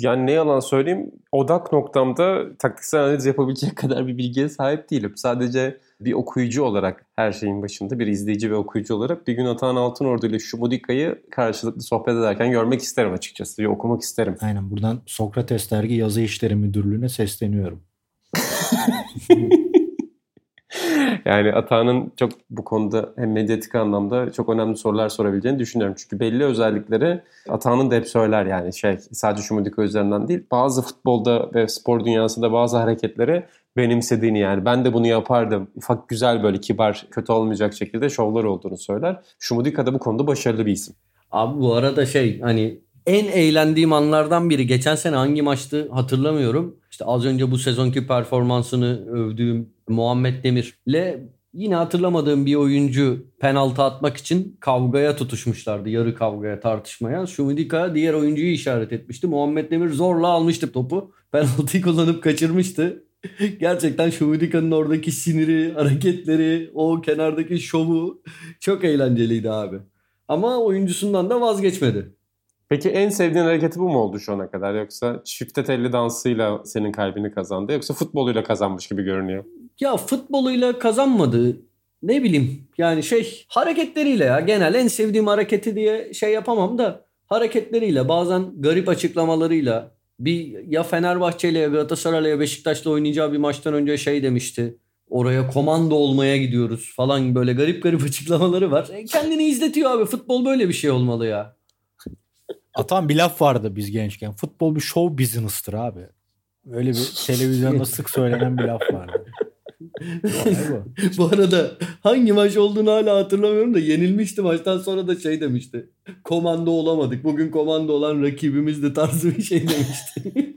Yani ne yalan söyleyeyim odak noktamda taktiksel analiz yapabilecek [LAUGHS] kadar bir bilgiye sahip değilim. Sadece bir okuyucu olarak her şeyin başında bir izleyici ve okuyucu olarak bir gün Atahan Altınordu ile Şumudika'yı karşılıklı sohbet ederken görmek isterim açıkçası. Bir okumak isterim.
Aynen buradan Sokrates Dergi Yazı İşleri Müdürlüğü'ne sesleniyorum. [LAUGHS] [LAUGHS]
yani Atahan'ın çok bu konuda hem medyatik anlamda çok önemli sorular sorabileceğini düşünüyorum. Çünkü belli özellikleri Atahan'ın da hep söyler yani şey sadece Şumudika üzerinden değil. Bazı futbolda ve spor dünyasında bazı hareketleri benimsediğini yani ben de bunu yapardım. Ufak güzel böyle kibar kötü olmayacak şekilde şovlar olduğunu söyler. Şumudika da bu konuda başarılı bir isim.
Abi bu arada şey hani en eğlendiğim anlardan biri geçen sene hangi maçtı hatırlamıyorum. İşte az önce bu sezonki performansını övdüğüm Muhammed Demir'le yine hatırlamadığım bir oyuncu penaltı atmak için kavgaya tutuşmuşlardı. Yarı kavgaya, tartışmaya. Şumidika diğer oyuncuyu işaret etmişti. Muhammed Demir zorla almıştı topu. Penaltıyı kullanıp kaçırmıştı. [LAUGHS] Gerçekten Şumidika'nın oradaki siniri, hareketleri, o kenardaki şovu çok eğlenceliydi abi. Ama oyuncusundan da vazgeçmedi.
Peki en sevdiğin hareketi bu mu oldu şu ana kadar? Yoksa çifte telli dansıyla senin kalbini kazandı? Yoksa futboluyla kazanmış gibi görünüyor?
Ya futboluyla kazanmadı. Ne bileyim yani şey hareketleriyle ya genel en sevdiğim hareketi diye şey yapamam da hareketleriyle bazen garip açıklamalarıyla bir ya Fenerbahçe ile ya Galatasaray ya Beşiktaş'la oynayacağı bir maçtan önce şey demişti. Oraya komando olmaya gidiyoruz falan böyle garip garip [LAUGHS] açıklamaları var. E kendini izletiyor abi. Futbol böyle bir şey olmalı ya.
Atan bir laf vardı biz gençken. Futbol bir show business'tır abi. Öyle bir [LAUGHS] televizyonda sık söylenen bir laf vardı. [LAUGHS]
Bu arada hangi maç olduğunu hala hatırlamıyorum da yenilmişti maçtan sonra da şey demişti. Komando olamadık. Bugün komando olan rakibimiz de tarzı bir şey demişti.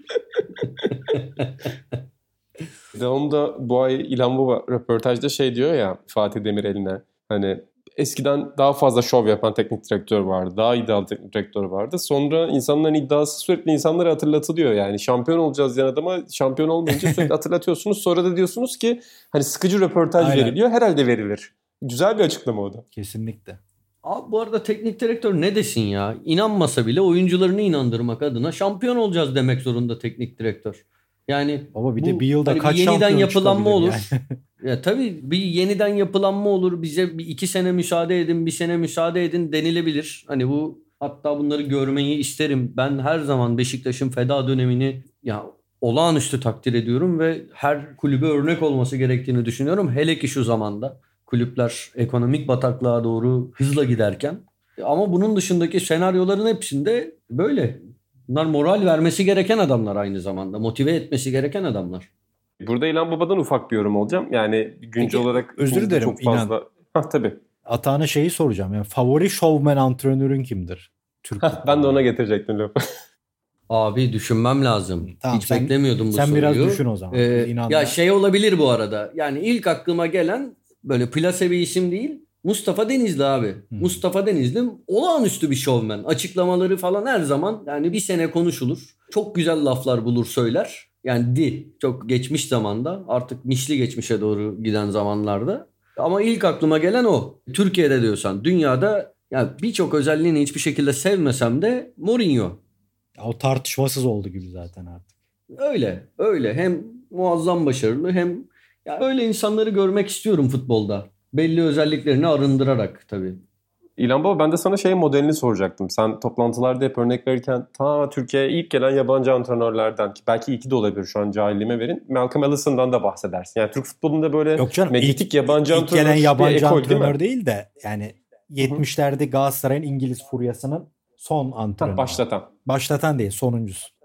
Ve onu da bu ay İlhan Baba röportajda şey diyor ya Fatih Demirel'ine. Hani eskiden daha fazla şov yapan teknik direktör vardı. Daha iddialı teknik direktör vardı. Sonra insanların iddiası sürekli insanlara hatırlatılıyor. Yani şampiyon olacağız diyen adama şampiyon olmayınca sürekli [LAUGHS] hatırlatıyorsunuz. Sonra da diyorsunuz ki hani sıkıcı röportaj Aynen. veriliyor. Herhalde verilir. Güzel bir açıklama o da.
Kesinlikle.
Abi bu arada teknik direktör ne desin ya? İnanmasa bile oyuncularını inandırmak adına şampiyon olacağız demek zorunda teknik direktör. Yani
Baba bir bu, de bir yılda hani kaç bir
yeniden yapılanma olur. Yani. [LAUGHS] ya tabii bir yeniden yapılanma olur. Bize bir iki sene müsaade edin, bir sene müsaade edin denilebilir. Hani bu hatta bunları görmeyi isterim. Ben her zaman Beşiktaş'ın feda dönemini ya olağanüstü takdir ediyorum ve her kulübe örnek olması gerektiğini düşünüyorum. Hele ki şu zamanda kulüpler ekonomik bataklığa doğru hızla giderken. Ama bunun dışındaki senaryoların hepsinde böyle. Bunlar moral vermesi gereken adamlar aynı zamanda. Motive etmesi gereken adamlar.
Burada İlhan Baba'dan ufak bir yorum olacağım. Yani güncel Peki, olarak
özür dilerim
çok fazla. İnan. Ha tabii.
Atağına şeyi soracağım. Yani favori showman antrenörün kimdir?
Türk ben de ona getirecektim lafı. [LAUGHS]
Abi düşünmem lazım. Tamam, Hiç sen, beklemiyordum bu
sen
soruyu.
Sen biraz düşün o zaman. Ee,
ya şey olabilir bu arada. Yani ilk aklıma gelen böyle plase bir isim değil. Mustafa Denizli abi. Hmm. Mustafa Denizli olağanüstü bir şovmen. Açıklamaları falan her zaman yani bir sene konuşulur. Çok güzel laflar bulur söyler. Yani di çok geçmiş zamanda artık mişli geçmişe doğru giden zamanlarda. Ama ilk aklıma gelen o. Türkiye'de diyorsan dünyada ya birçok özelliğini hiçbir şekilde sevmesem de Mourinho.
Ya o tartışmasız oldu gibi zaten artık.
Öyle öyle hem muazzam başarılı hem ya öyle insanları görmek istiyorum futbolda belli özelliklerini arındırarak tabii.
İlhan Baba ben de sana şey modelini soracaktım. Sen toplantılarda hep örnek verirken ta Türkiye'ye ilk gelen yabancı antrenörlerden ki belki iki de olabilir şu an cahilliğime verin. Malcolm Allison'dan da bahsedersin. Yani Türk futbolunda böyle
Yok canım
medyatik
ilk,
yabancı
ilk
antrenör
gelen yabancı
ekol,
antrenör
değil
değil, de yani 70'lerde Galatasaray'ın İngiliz furyasının son antrenörü.
Başlatan.
Başlatan değil sonuncusu.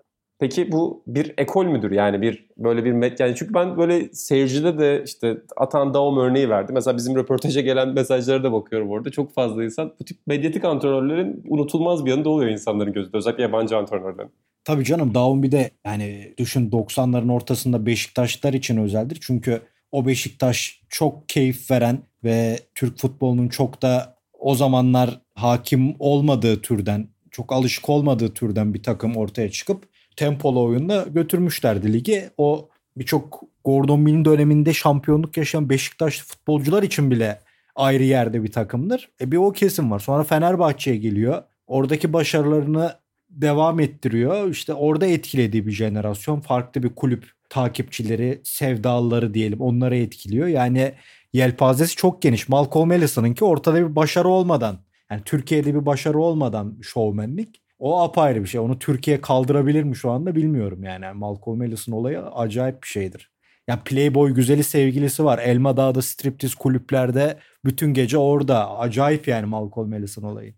Peki bu bir ekol müdür yani bir böyle bir met yani çünkü ben böyle seyircide de işte Atan Daum örneği verdi. Mesela bizim röportaja gelen mesajlara da bakıyorum orada. Çok fazla insan bu tip medyatik antrenörlerin unutulmaz bir yanında oluyor insanların gözünde. Özellikle yabancı antrenörlerin.
Tabii canım Daum bir de yani düşün 90'ların ortasında Beşiktaşlar için özeldir. Çünkü o Beşiktaş çok keyif veren ve Türk futbolunun çok da o zamanlar hakim olmadığı türden, çok alışık olmadığı türden bir takım ortaya çıkıp tempolu oyunda götürmüşlerdi ligi. O birçok Gordon Bill'in döneminde şampiyonluk yaşayan Beşiktaşlı futbolcular için bile ayrı yerde bir takımdır. E bir o kesim var. Sonra Fenerbahçe'ye geliyor. Oradaki başarılarını devam ettiriyor. İşte orada etkilediği bir jenerasyon. Farklı bir kulüp takipçileri, sevdalıları diyelim onları etkiliyor. Yani yelpazesi çok geniş. Malcolm Ellison'ınki ortada bir başarı olmadan yani Türkiye'de bir başarı olmadan şovmenlik. O apayrı bir şey. Onu Türkiye kaldırabilir mi şu anda bilmiyorum yani. Malcolm Ellison olayı acayip bir şeydir. Yani Playboy güzeli sevgilisi var. Elma Dağı'da striptiz kulüplerde bütün gece orada. Acayip yani Malcolm Ellison olayı.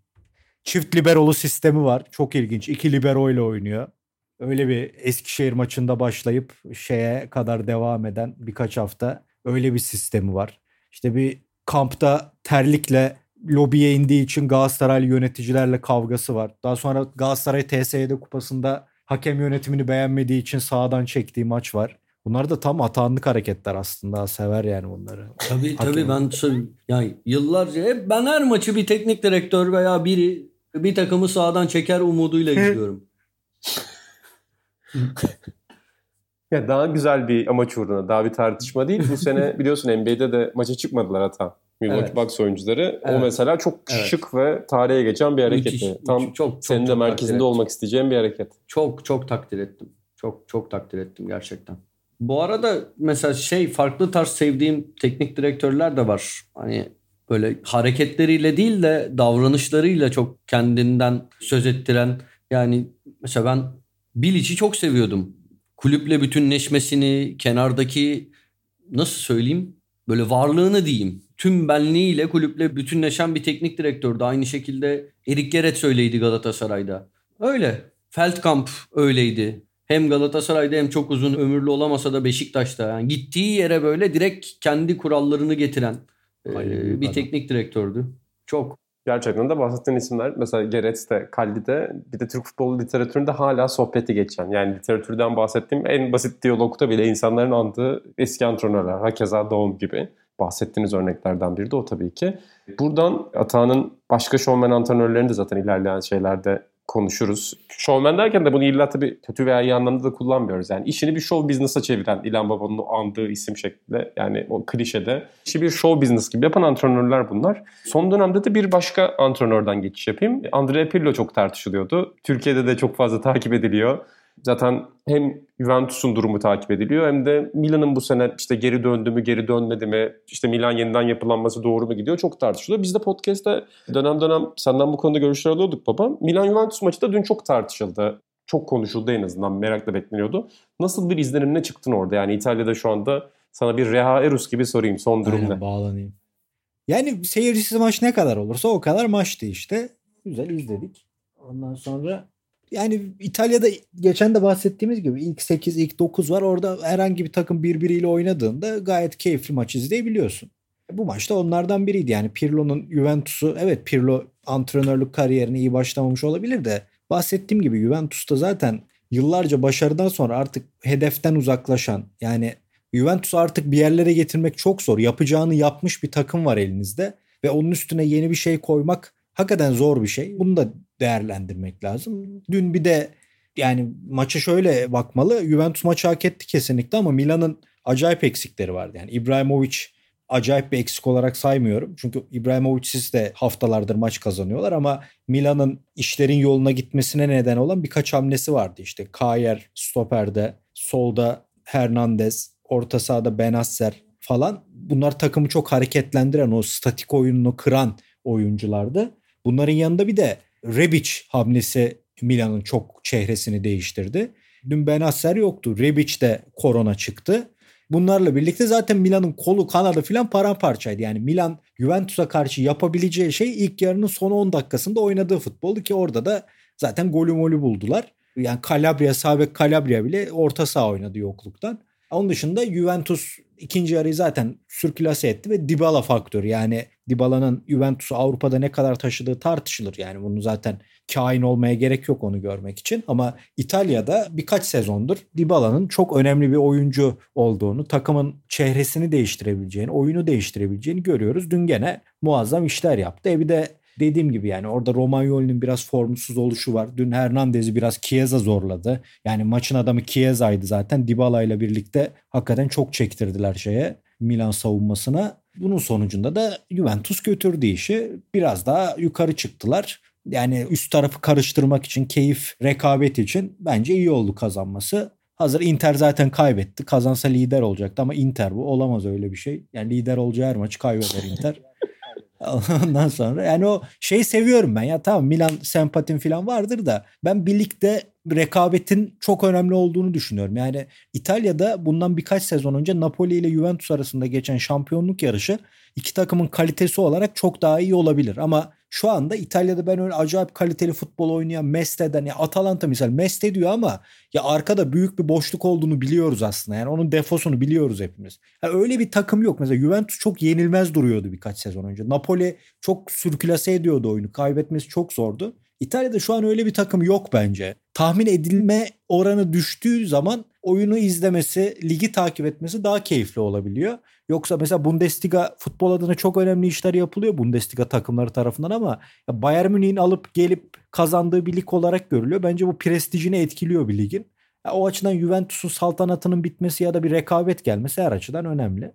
Çift liberolu sistemi var. Çok ilginç. İki libero ile oynuyor. Öyle bir Eskişehir maçında başlayıp şeye kadar devam eden birkaç hafta öyle bir sistemi var. İşte bir kampta terlikle lobiye indiği için Galatasaraylı yöneticilerle kavgası var. Daha sonra Galatasaray TSE'de kupasında hakem yönetimini beğenmediği için sağdan çektiği maç var. Bunlar da tam atanlık hareketler aslında. Sever yani bunları.
Tabii
Hakem.
tabii ben yani yıllarca hep ben her maçı bir teknik direktör veya biri bir takımı sağdan çeker umuduyla izliyorum. [LAUGHS]
Ya daha güzel bir amaç uğruna, daha bir tartışma değil. Bu sene biliyorsun NBA'de de maça çıkmadılar hata. Milwaukee
Evet.
Bucks oyuncuları. O
Evet.
mesela çok
Evet.
şık ve tarihe geçen bir hareket.
Müthiş.
Tam
müthiş. çok, çok,
senin de
çok
merkezinde olmak isteyeceğim bir hareket.
Çok çok takdir ettim. Çok çok takdir ettim gerçekten. Bu arada mesela şey farklı tarz sevdiğim teknik direktörler de var. Hani böyle hareketleriyle değil de davranışlarıyla çok kendinden söz ettiren yani mesela ben Bilic'i çok seviyordum. Kulüple bütünleşmesini, kenardaki nasıl söyleyeyim böyle varlığını diyeyim. Tüm benliğiyle kulüple bütünleşen bir teknik direktördü. Aynı şekilde Erik Gerets öyleydi Galatasaray'da. Öyle. Feldkamp öyleydi. Hem Galatasaray'da hem çok uzun ömürlü olamasa da Beşiktaş'ta. Yani gittiği yere böyle direkt kendi kurallarını getiren e,
Ay, büyük
bir
adam.
teknik direktördü. Çok.
Gerçekten de bahsettiğin isimler mesela Gerets de Kalli de bir de Türk futbolu literatüründe hala sohbeti geçen. Yani literatürden bahsettiğim en basit diyalogta bile insanların andığı eski antrenörler. Hakeza Doğum gibi. Bahsettiğiniz örneklerden biri de o tabii ki. Buradan Atağan'ın başka şovmen antrenörlerini de zaten ilerleyen şeylerde konuşuruz. Şovmen derken de bunu illa tabii kötü veya iyi anlamda da kullanmıyoruz. Yani işini bir show business'a çeviren İlhan Baba'nın o andığı isim şeklinde yani o klişede işi bir show business gibi yapan antrenörler bunlar. Son dönemde de bir başka antrenörden geçiş yapayım. Andrea Pirlo çok tartışılıyordu. Türkiye'de de çok fazla [LAUGHS] takip ediliyor. Zaten hem Juventus'un durumu takip ediliyor hem de Milan'ın bu sene işte geri döndü mü geri dönmedi mi işte Milan yeniden yapılanması doğru mu gidiyor çok tartışılıyor. Biz de podcast'te dönem dönem senden bu konuda görüşler alıyorduk baba. Milan Juventus maçı da dün çok tartışıldı. Çok konuşuldu en azından merakla bekleniyordu. Nasıl bir izlenimle çıktın orada? Yani İtalya'da şu anda sana bir Reha Erus gibi sorayım son durum ne?
bağlanayım. Yani seyircisiz maç ne kadar olursa o kadar maçtı işte. Güzel izledik. Ondan sonra yani İtalya'da geçen de bahsettiğimiz gibi ilk 8, ilk 9 var. Orada herhangi bir takım birbiriyle oynadığında gayet keyifli maç izleyebiliyorsun. Bu maçta onlardan biriydi. Yani Pirlo'nun Juventus'u evet Pirlo antrenörlük kariyerine iyi başlamamış olabilir de bahsettiğim gibi Juventus'ta zaten yıllarca başarıdan sonra artık hedeften uzaklaşan yani Juventus'u artık bir yerlere getirmek çok zor. Yapacağını yapmış bir takım var elinizde ve onun üstüne yeni bir şey koymak hakikaten zor bir şey. Bunu da değerlendirmek lazım. Dün bir de yani maça şöyle bakmalı. Juventus maçı hak etti kesinlikle ama Milan'ın acayip eksikleri vardı. Yani İbrahimovic acayip bir eksik olarak saymıyorum. Çünkü İbrahimovic'siz de haftalardır maç kazanıyorlar ama Milan'ın işlerin yoluna gitmesine neden olan birkaç hamlesi vardı. İşte Kayer stoperde, solda Hernandez, orta sahada Benasser falan. Bunlar takımı çok hareketlendiren, o statik oyununu kıran oyunculardı. Bunların yanında bir de Rebic hamlesi Milan'ın çok çehresini değiştirdi. Dün Benasser yoktu. Rebic de korona çıktı. Bunlarla birlikte zaten Milan'ın kolu kanadı falan paramparçaydı. Yani Milan Juventus'a karşı yapabileceği şey ilk yarının son 10 dakikasında oynadığı futboldu ki orada da zaten golü molü buldular. Yani Calabria, Sabek Calabria bile orta saha oynadı yokluktan. Onun dışında Juventus ikinci yarıyı zaten sürkülase etti ve Dybala faktörü. Yani Dybala'nın Juventus'u Avrupa'da ne kadar taşıdığı tartışılır. Yani bunu zaten kain olmaya gerek yok onu görmek için. Ama İtalya'da birkaç sezondur Dybala'nın çok önemli bir oyuncu olduğunu, takımın çehresini değiştirebileceğini, oyunu değiştirebileceğini görüyoruz. Dün gene muazzam işler yaptı. E bir de dediğim gibi yani orada Romagnoli'nin biraz formsuz oluşu var. Dün Hernandez'i biraz Chiesa zorladı. Yani maçın adamı Chiesa'ydı zaten. Dybala ile birlikte hakikaten çok çektirdiler şeye Milan savunmasına. Bunun sonucunda da Juventus götürdü işi. Biraz daha yukarı çıktılar. Yani üst tarafı karıştırmak için, keyif, rekabet için bence iyi oldu kazanması. Hazır Inter zaten kaybetti. Kazansa lider olacaktı ama Inter bu. Olamaz öyle bir şey. Yani lider olacağı her maçı kaybeder Inter. [LAUGHS] [LAUGHS] Ondan sonra yani o şeyi seviyorum ben ya tamam Milan sempatim falan vardır da ben birlikte rekabetin çok önemli olduğunu düşünüyorum. Yani İtalya'da bundan birkaç sezon önce Napoli ile Juventus arasında geçen şampiyonluk yarışı iki takımın kalitesi olarak çok daha iyi olabilir. Ama şu anda İtalya'da ben öyle acayip kaliteli futbol oynayan Meste'den ya Atalanta misal Meste diyor ama ya arkada büyük bir boşluk olduğunu biliyoruz aslında. Yani onun defosunu biliyoruz hepimiz. Ya öyle bir takım yok. Mesela Juventus çok yenilmez duruyordu birkaç sezon önce. Napoli çok sürkülase ediyordu oyunu. Kaybetmesi çok zordu. İtalya'da şu an öyle bir takım yok bence. Tahmin edilme oranı düştüğü zaman oyunu izlemesi, ligi takip etmesi daha keyifli olabiliyor. Yoksa mesela Bundesliga futbol adına çok önemli işler yapılıyor Bundesliga takımları tarafından ama Bayern Münih'in alıp gelip kazandığı bir lig olarak görülüyor. Bence bu prestijini etkiliyor bir ligin. o açıdan Juventus'un saltanatının bitmesi ya da bir rekabet gelmesi her açıdan önemli.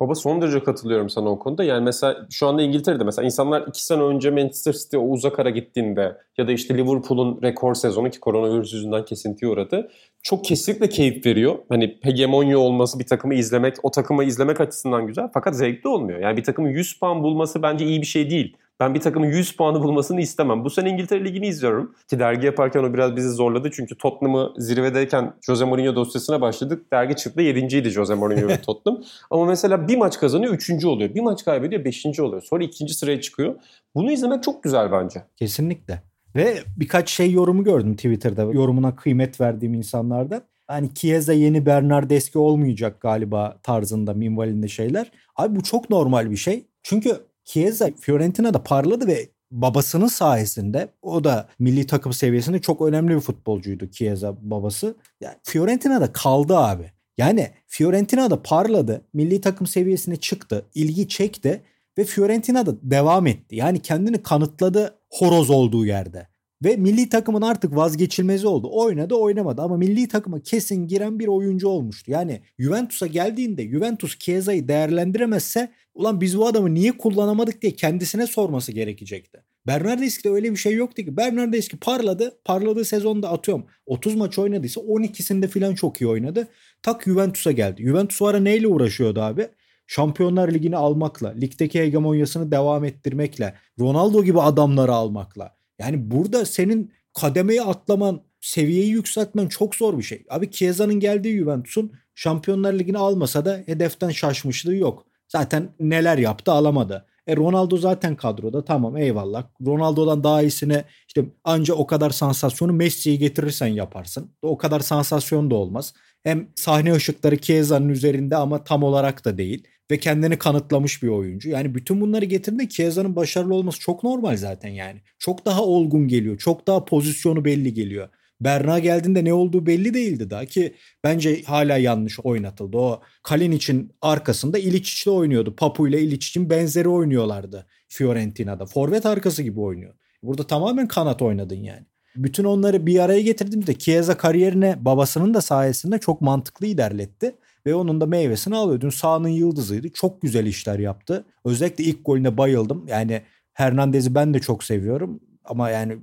Baba son derece katılıyorum sana o konuda. Yani mesela şu anda İngiltere'de mesela insanlar iki sene önce Manchester City o uzak ara gittiğinde ya da işte Liverpool'un rekor sezonu ki koronavirüs yüzünden kesintiye uğradı. Çok kesinlikle keyif veriyor. Hani hegemonya olması bir takımı izlemek, o takımı izlemek açısından güzel. Fakat zevkli olmuyor. Yani bir takımın 100 puan bulması bence iyi bir şey değil. Ben bir takımın 100 puanı bulmasını istemem. Bu sene İngiltere Ligi'ni izliyorum. Ki dergi yaparken o biraz bizi zorladı. Çünkü Tottenham'ı zirvedeyken Jose Mourinho dosyasına başladık. Dergi çıktı 7. Jose Mourinho ve [LAUGHS] Tottenham. Ama mesela bir maç kazanıyor 3. oluyor. Bir maç kaybediyor 5. oluyor. Sonra ikinci sıraya çıkıyor. Bunu izlemek çok güzel bence.
Kesinlikle. Ve birkaç şey yorumu gördüm Twitter'da. Yorumuna kıymet verdiğim insanlardan. Hani Chiesa yeni Bernardeschi olmayacak galiba tarzında minvalinde şeyler. Abi bu çok normal bir şey. Çünkü Chiesa Fiorentina'da parladı ve babasının sayesinde o da milli takım seviyesinde çok önemli bir futbolcuydu Chiesa babası. Yani Fiorentina'da kaldı abi. Yani Fiorentina'da parladı, milli takım seviyesine çıktı, ilgi çekti ve Fiorentina'da devam etti. Yani kendini kanıtladı horoz olduğu yerde. Ve milli takımın artık vazgeçilmezi oldu. Oynadı oynamadı ama milli takıma kesin giren bir oyuncu olmuştu. Yani Juventus'a geldiğinde Juventus Chiesa'yı değerlendiremezse ulan biz bu adamı niye kullanamadık diye kendisine sorması gerekecekti. Bernardeschi'de öyle bir şey yoktu ki. Bernardeschi parladı. Parladığı sezonda atıyorum 30 maç oynadıysa 12'sinde falan çok iyi oynadı. Tak Juventus'a geldi. Juventus ara neyle uğraşıyordu abi? Şampiyonlar Ligi'ni almakla, ligdeki hegemonyasını devam ettirmekle, Ronaldo gibi adamları almakla. Yani burada senin kademeyi atlaman, seviyeyi yükseltmen çok zor bir şey. Abi Chiesa'nın geldiği Juventus'un Şampiyonlar Ligi'ni almasa da hedeften şaşmışlığı yok. Zaten neler yaptı alamadı. E Ronaldo zaten kadroda tamam eyvallah. Ronaldo'dan daha iyisine işte anca o kadar sansasyonu Messi'yi getirirsen yaparsın. O kadar sansasyon da olmaz. Hem sahne ışıkları Chiesa'nın üzerinde ama tam olarak da değil ve kendini kanıtlamış bir oyuncu. Yani bütün bunları getirdiğinde Chiesa'nın başarılı olması çok normal zaten yani. Çok daha olgun geliyor. Çok daha pozisyonu belli geliyor. Berna geldiğinde ne olduğu belli değildi daha ki bence hala yanlış oynatıldı. O Kalin için arkasında İliç'le oynuyordu. Papu ile İliç için benzeri oynuyorlardı Fiorentina'da. Forvet arkası gibi oynuyor. Burada tamamen kanat oynadın yani. Bütün onları bir araya getirdiğimizde Chiesa kariyerine babasının da sayesinde çok mantıklı ilerletti. Ve onun da meyvesini alıyor. Dün sahanın yıldızıydı. Çok güzel işler yaptı. Özellikle ilk golüne bayıldım. Yani Hernandez'i ben de çok seviyorum. Ama yani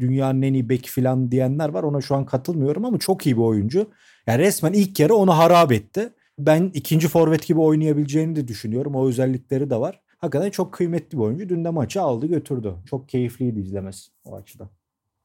dünyanın en iyi beki falan diyenler var. Ona şu an katılmıyorum ama çok iyi bir oyuncu. Yani resmen ilk kere onu harap etti. Ben ikinci forvet gibi oynayabileceğini de düşünüyorum. O özellikleri de var. Hakikaten çok kıymetli bir oyuncu. Dün de maçı aldı götürdü. Çok keyifliydi izlemesi o açıdan.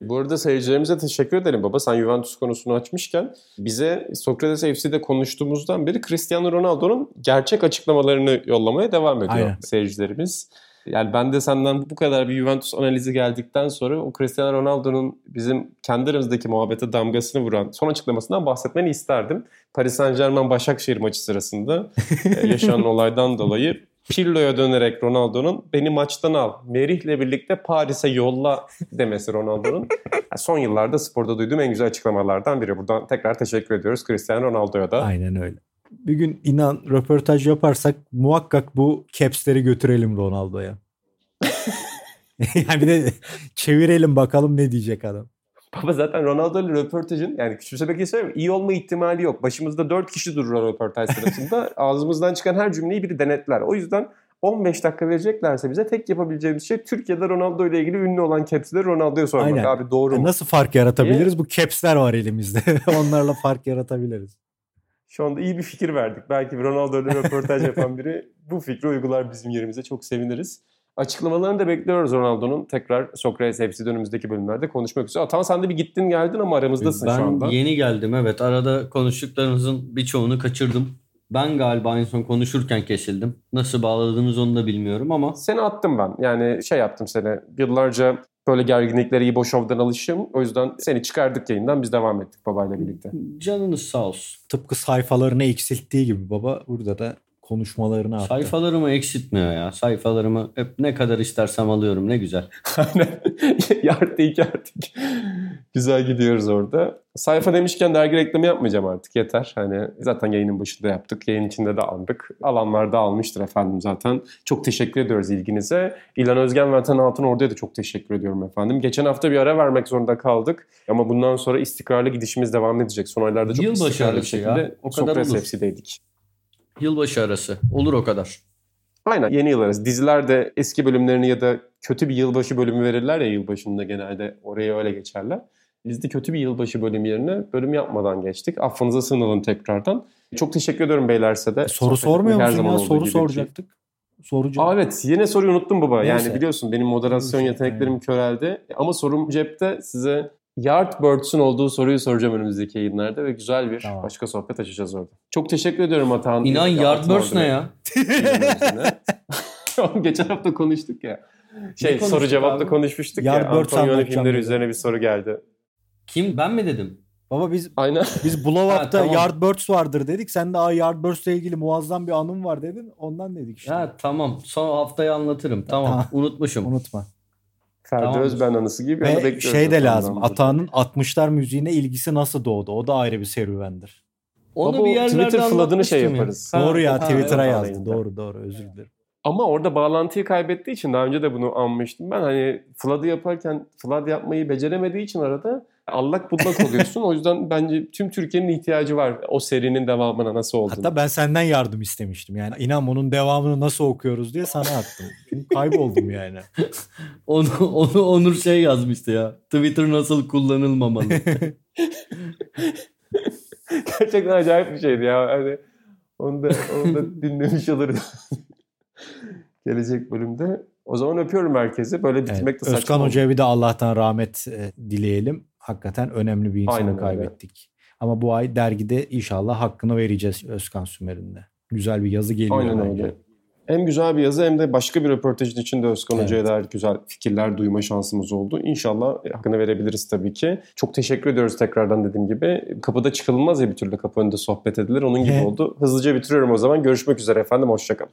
Bu arada seyircilerimize teşekkür ederim baba. Sen Juventus konusunu açmışken bize Sokrates FC'de konuştuğumuzdan beri Cristiano Ronaldo'nun gerçek açıklamalarını yollamaya devam ediyor
Aynen.
seyircilerimiz. Yani ben de senden bu kadar bir Juventus analizi geldikten sonra o Cristiano Ronaldo'nun bizim kendi aramızdaki muhabbete damgasını vuran son açıklamasından bahsetmeni isterdim. Paris Saint Germain Başakşehir maçı sırasında e, [LAUGHS] yaşanan olaydan dolayı Pirlo'ya dönerek Ronaldo'nun beni maçtan al, Merih'le birlikte Paris'e yolla demesi Ronaldo'nun. Yani son yıllarda sporda duyduğum en güzel açıklamalardan biri. Buradan tekrar teşekkür ediyoruz Cristiano Ronaldo'ya da.
Aynen öyle. Bir gün inan röportaj yaparsak muhakkak bu caps'leri götürelim Ronaldo'ya. [LAUGHS] yani bir de çevirelim bakalım ne diyecek adam.
Baba zaten Ronaldo ile röportajın yani küçümsemek için söylemiyorum. iyi olma ihtimali yok. Başımızda 4 kişi durur röportaj sırasında. [LAUGHS] Ağzımızdan çıkan her cümleyi biri denetler. O yüzden 15 dakika vereceklerse bize tek yapabileceğimiz şey Türkiye'de Ronaldo ile ilgili ünlü olan caps'leri Ronaldo'ya sormak.
Aynen.
Abi doğru mu?
Nasıl fark yaratabiliriz? Bu caps'ler var elimizde. [LAUGHS] Onlarla fark yaratabiliriz.
Şu anda iyi bir fikir verdik. Belki Ronaldo ile röportaj yapan biri bu fikri uygular bizim yerimize. Çok seviniriz. Açıklamalarını da bekliyoruz Ronaldo'nun. Tekrar Sokrates FC önümüzdeki bölümlerde konuşmak üzere. Atan sen de bir gittin geldin ama aramızdasın
ben
şu anda.
yeni geldim evet. Arada konuştuklarınızın birçoğunu kaçırdım. Ben galiba en son konuşurken kesildim. Nasıl bağladığınız onu da bilmiyorum ama
Seni attım ben. Yani şey yaptım seni. Yıllarca böyle gerginliklere iyi boş ovdan alışım. O yüzden seni çıkardık yayından. Biz devam ettik babayla birlikte.
canınız sağ olsun.
Tıpkı sayfalarını eksilttiği gibi baba burada da konuşmalarını attı.
Sayfalarımı eksiltmiyor ya. Sayfalarımı hep ne kadar istersem alıyorum ne güzel. [LAUGHS]
Aynen. [LAUGHS] Yardı iki artık. Güzel gidiyoruz orada. Sayfa demişken dergi reklamı yapmayacağım artık yeter. Hani zaten yayının başında yaptık. Yayın içinde de aldık. Alanlarda almıştır efendim zaten. Çok teşekkür ediyoruz ilginize. İlhan Özgen ve Atan Altın Ordu'ya da çok teşekkür ediyorum efendim. Geçen hafta bir ara vermek zorunda kaldık. Ama bundan sonra istikrarlı gidişimiz devam edecek. Son aylarda çok
Yılbaşı
istikrarlı bir
arası ya.
şekilde
O kadar
Sokrates
olur. Yılbaşı arası. Olur o kadar.
Aynen yeni yıl arası. Diziler de eski bölümlerini ya da kötü bir yılbaşı bölümü verirler ya yılbaşında genelde oraya öyle geçerler. Biz de kötü bir yılbaşı bölüm yerine bölüm yapmadan geçtik. Affınıza sığınalım tekrardan. Çok teşekkür ediyorum beylerse de.
E, Soru
Sohbet
sormuyor
her
musun
zaman
ya?
olduğu
Soru
gibi ki.
soracaktık. Soracağım.
Aa, evet yine soruyu unuttum baba.
Neyse.
Yani biliyorsun benim moderasyon
Neyse,
yeteneklerim köreldi. Ama sorum cepte size Yardbirds'ün olduğu soruyu soracağım önümüzdeki yayınlarda ve güzel bir
Tamam.
başka sohbet açacağız orada. Çok teşekkür ediyorum Atahan.
İnan Yardbirds ne ya? [LAUGHS]
Geçen hafta konuştuk ya. Şey soru cevapta
abi?
konuşmuştuk ya.
Yardbirds anlatacağım
filmleri
dedi.
üzerine bir soru geldi.
Kim? Ben mi dedim?
Baba biz
Aynen.
biz Blow [LAUGHS]
Ha,
Up'ta
tamam.
Yardbirds vardır dedik. Sen de Aa Yardbirds'le ilgili muazzam bir anım var dedin. Ondan dedik işte.
Ha tamam. Son haftaya anlatırım. Tamam.
Tamam.
Unutmuşum.
Unutma.
Ferdi
Tamamdır.
Özben anısı gibi.
Ve şey de lazım. Atağının 60'lar müziğine ilgisi nasıl doğdu? O da ayrı bir serüvendir.
Onu
Baba,
bir yerlerde
Twitter flood'ını şey
anlatmıştım ya.
yaparız.
doğru ya
Ha,
Twitter'a
evet,
yazdı. Doğru doğru özür dilerim.
Ama orada bağlantıyı kaybettiği için daha önce de bunu anmıştım ben. Hani flood'ı yaparken flood yapmayı beceremediği için arada allak bullak oluyorsun. o yüzden bence tüm Türkiye'nin ihtiyacı var o serinin devamına nasıl olduğunu.
Hatta ben senden yardım istemiştim. Yani inan bunun devamını nasıl okuyoruz diye sana attım. Çünkü kayboldum yani. [LAUGHS]
Onu, onu Onur şey yazmıştı ya. Twitter nasıl kullanılmamalı. [LAUGHS]
Gerçekten acayip bir şeydi ya. Hani onu da, onu da dinlemiş oluruz. [LAUGHS] Gelecek bölümde. O zaman öpüyorum herkesi. Böyle bitirmek
Evet,
de saçma
Özkan. Hoca'ya bir de Allah'tan rahmet e, dileyelim. Hakikaten önemli bir insanı
Aynen öyle.
kaybettik. Ama bu ay dergide inşallah hakkını vereceğiz Özkan Sümer'in de. Güzel bir yazı geliyor
Aynen
bence.
öyle. Hem güzel bir yazı hem de başka bir röportajın içinde Özkan
Evet.
Hoca'ya dair güzel fikirler duyma şansımız oldu. İnşallah hakkını verebiliriz tabii ki. Çok teşekkür ediyoruz tekrardan dediğim gibi. Kapıda çıkılmaz ya bir türlü kapı önünde sohbet edilir. Onun gibi
He.
oldu. Hızlıca bitiriyorum o zaman. Görüşmek üzere efendim. Hoşçakalın.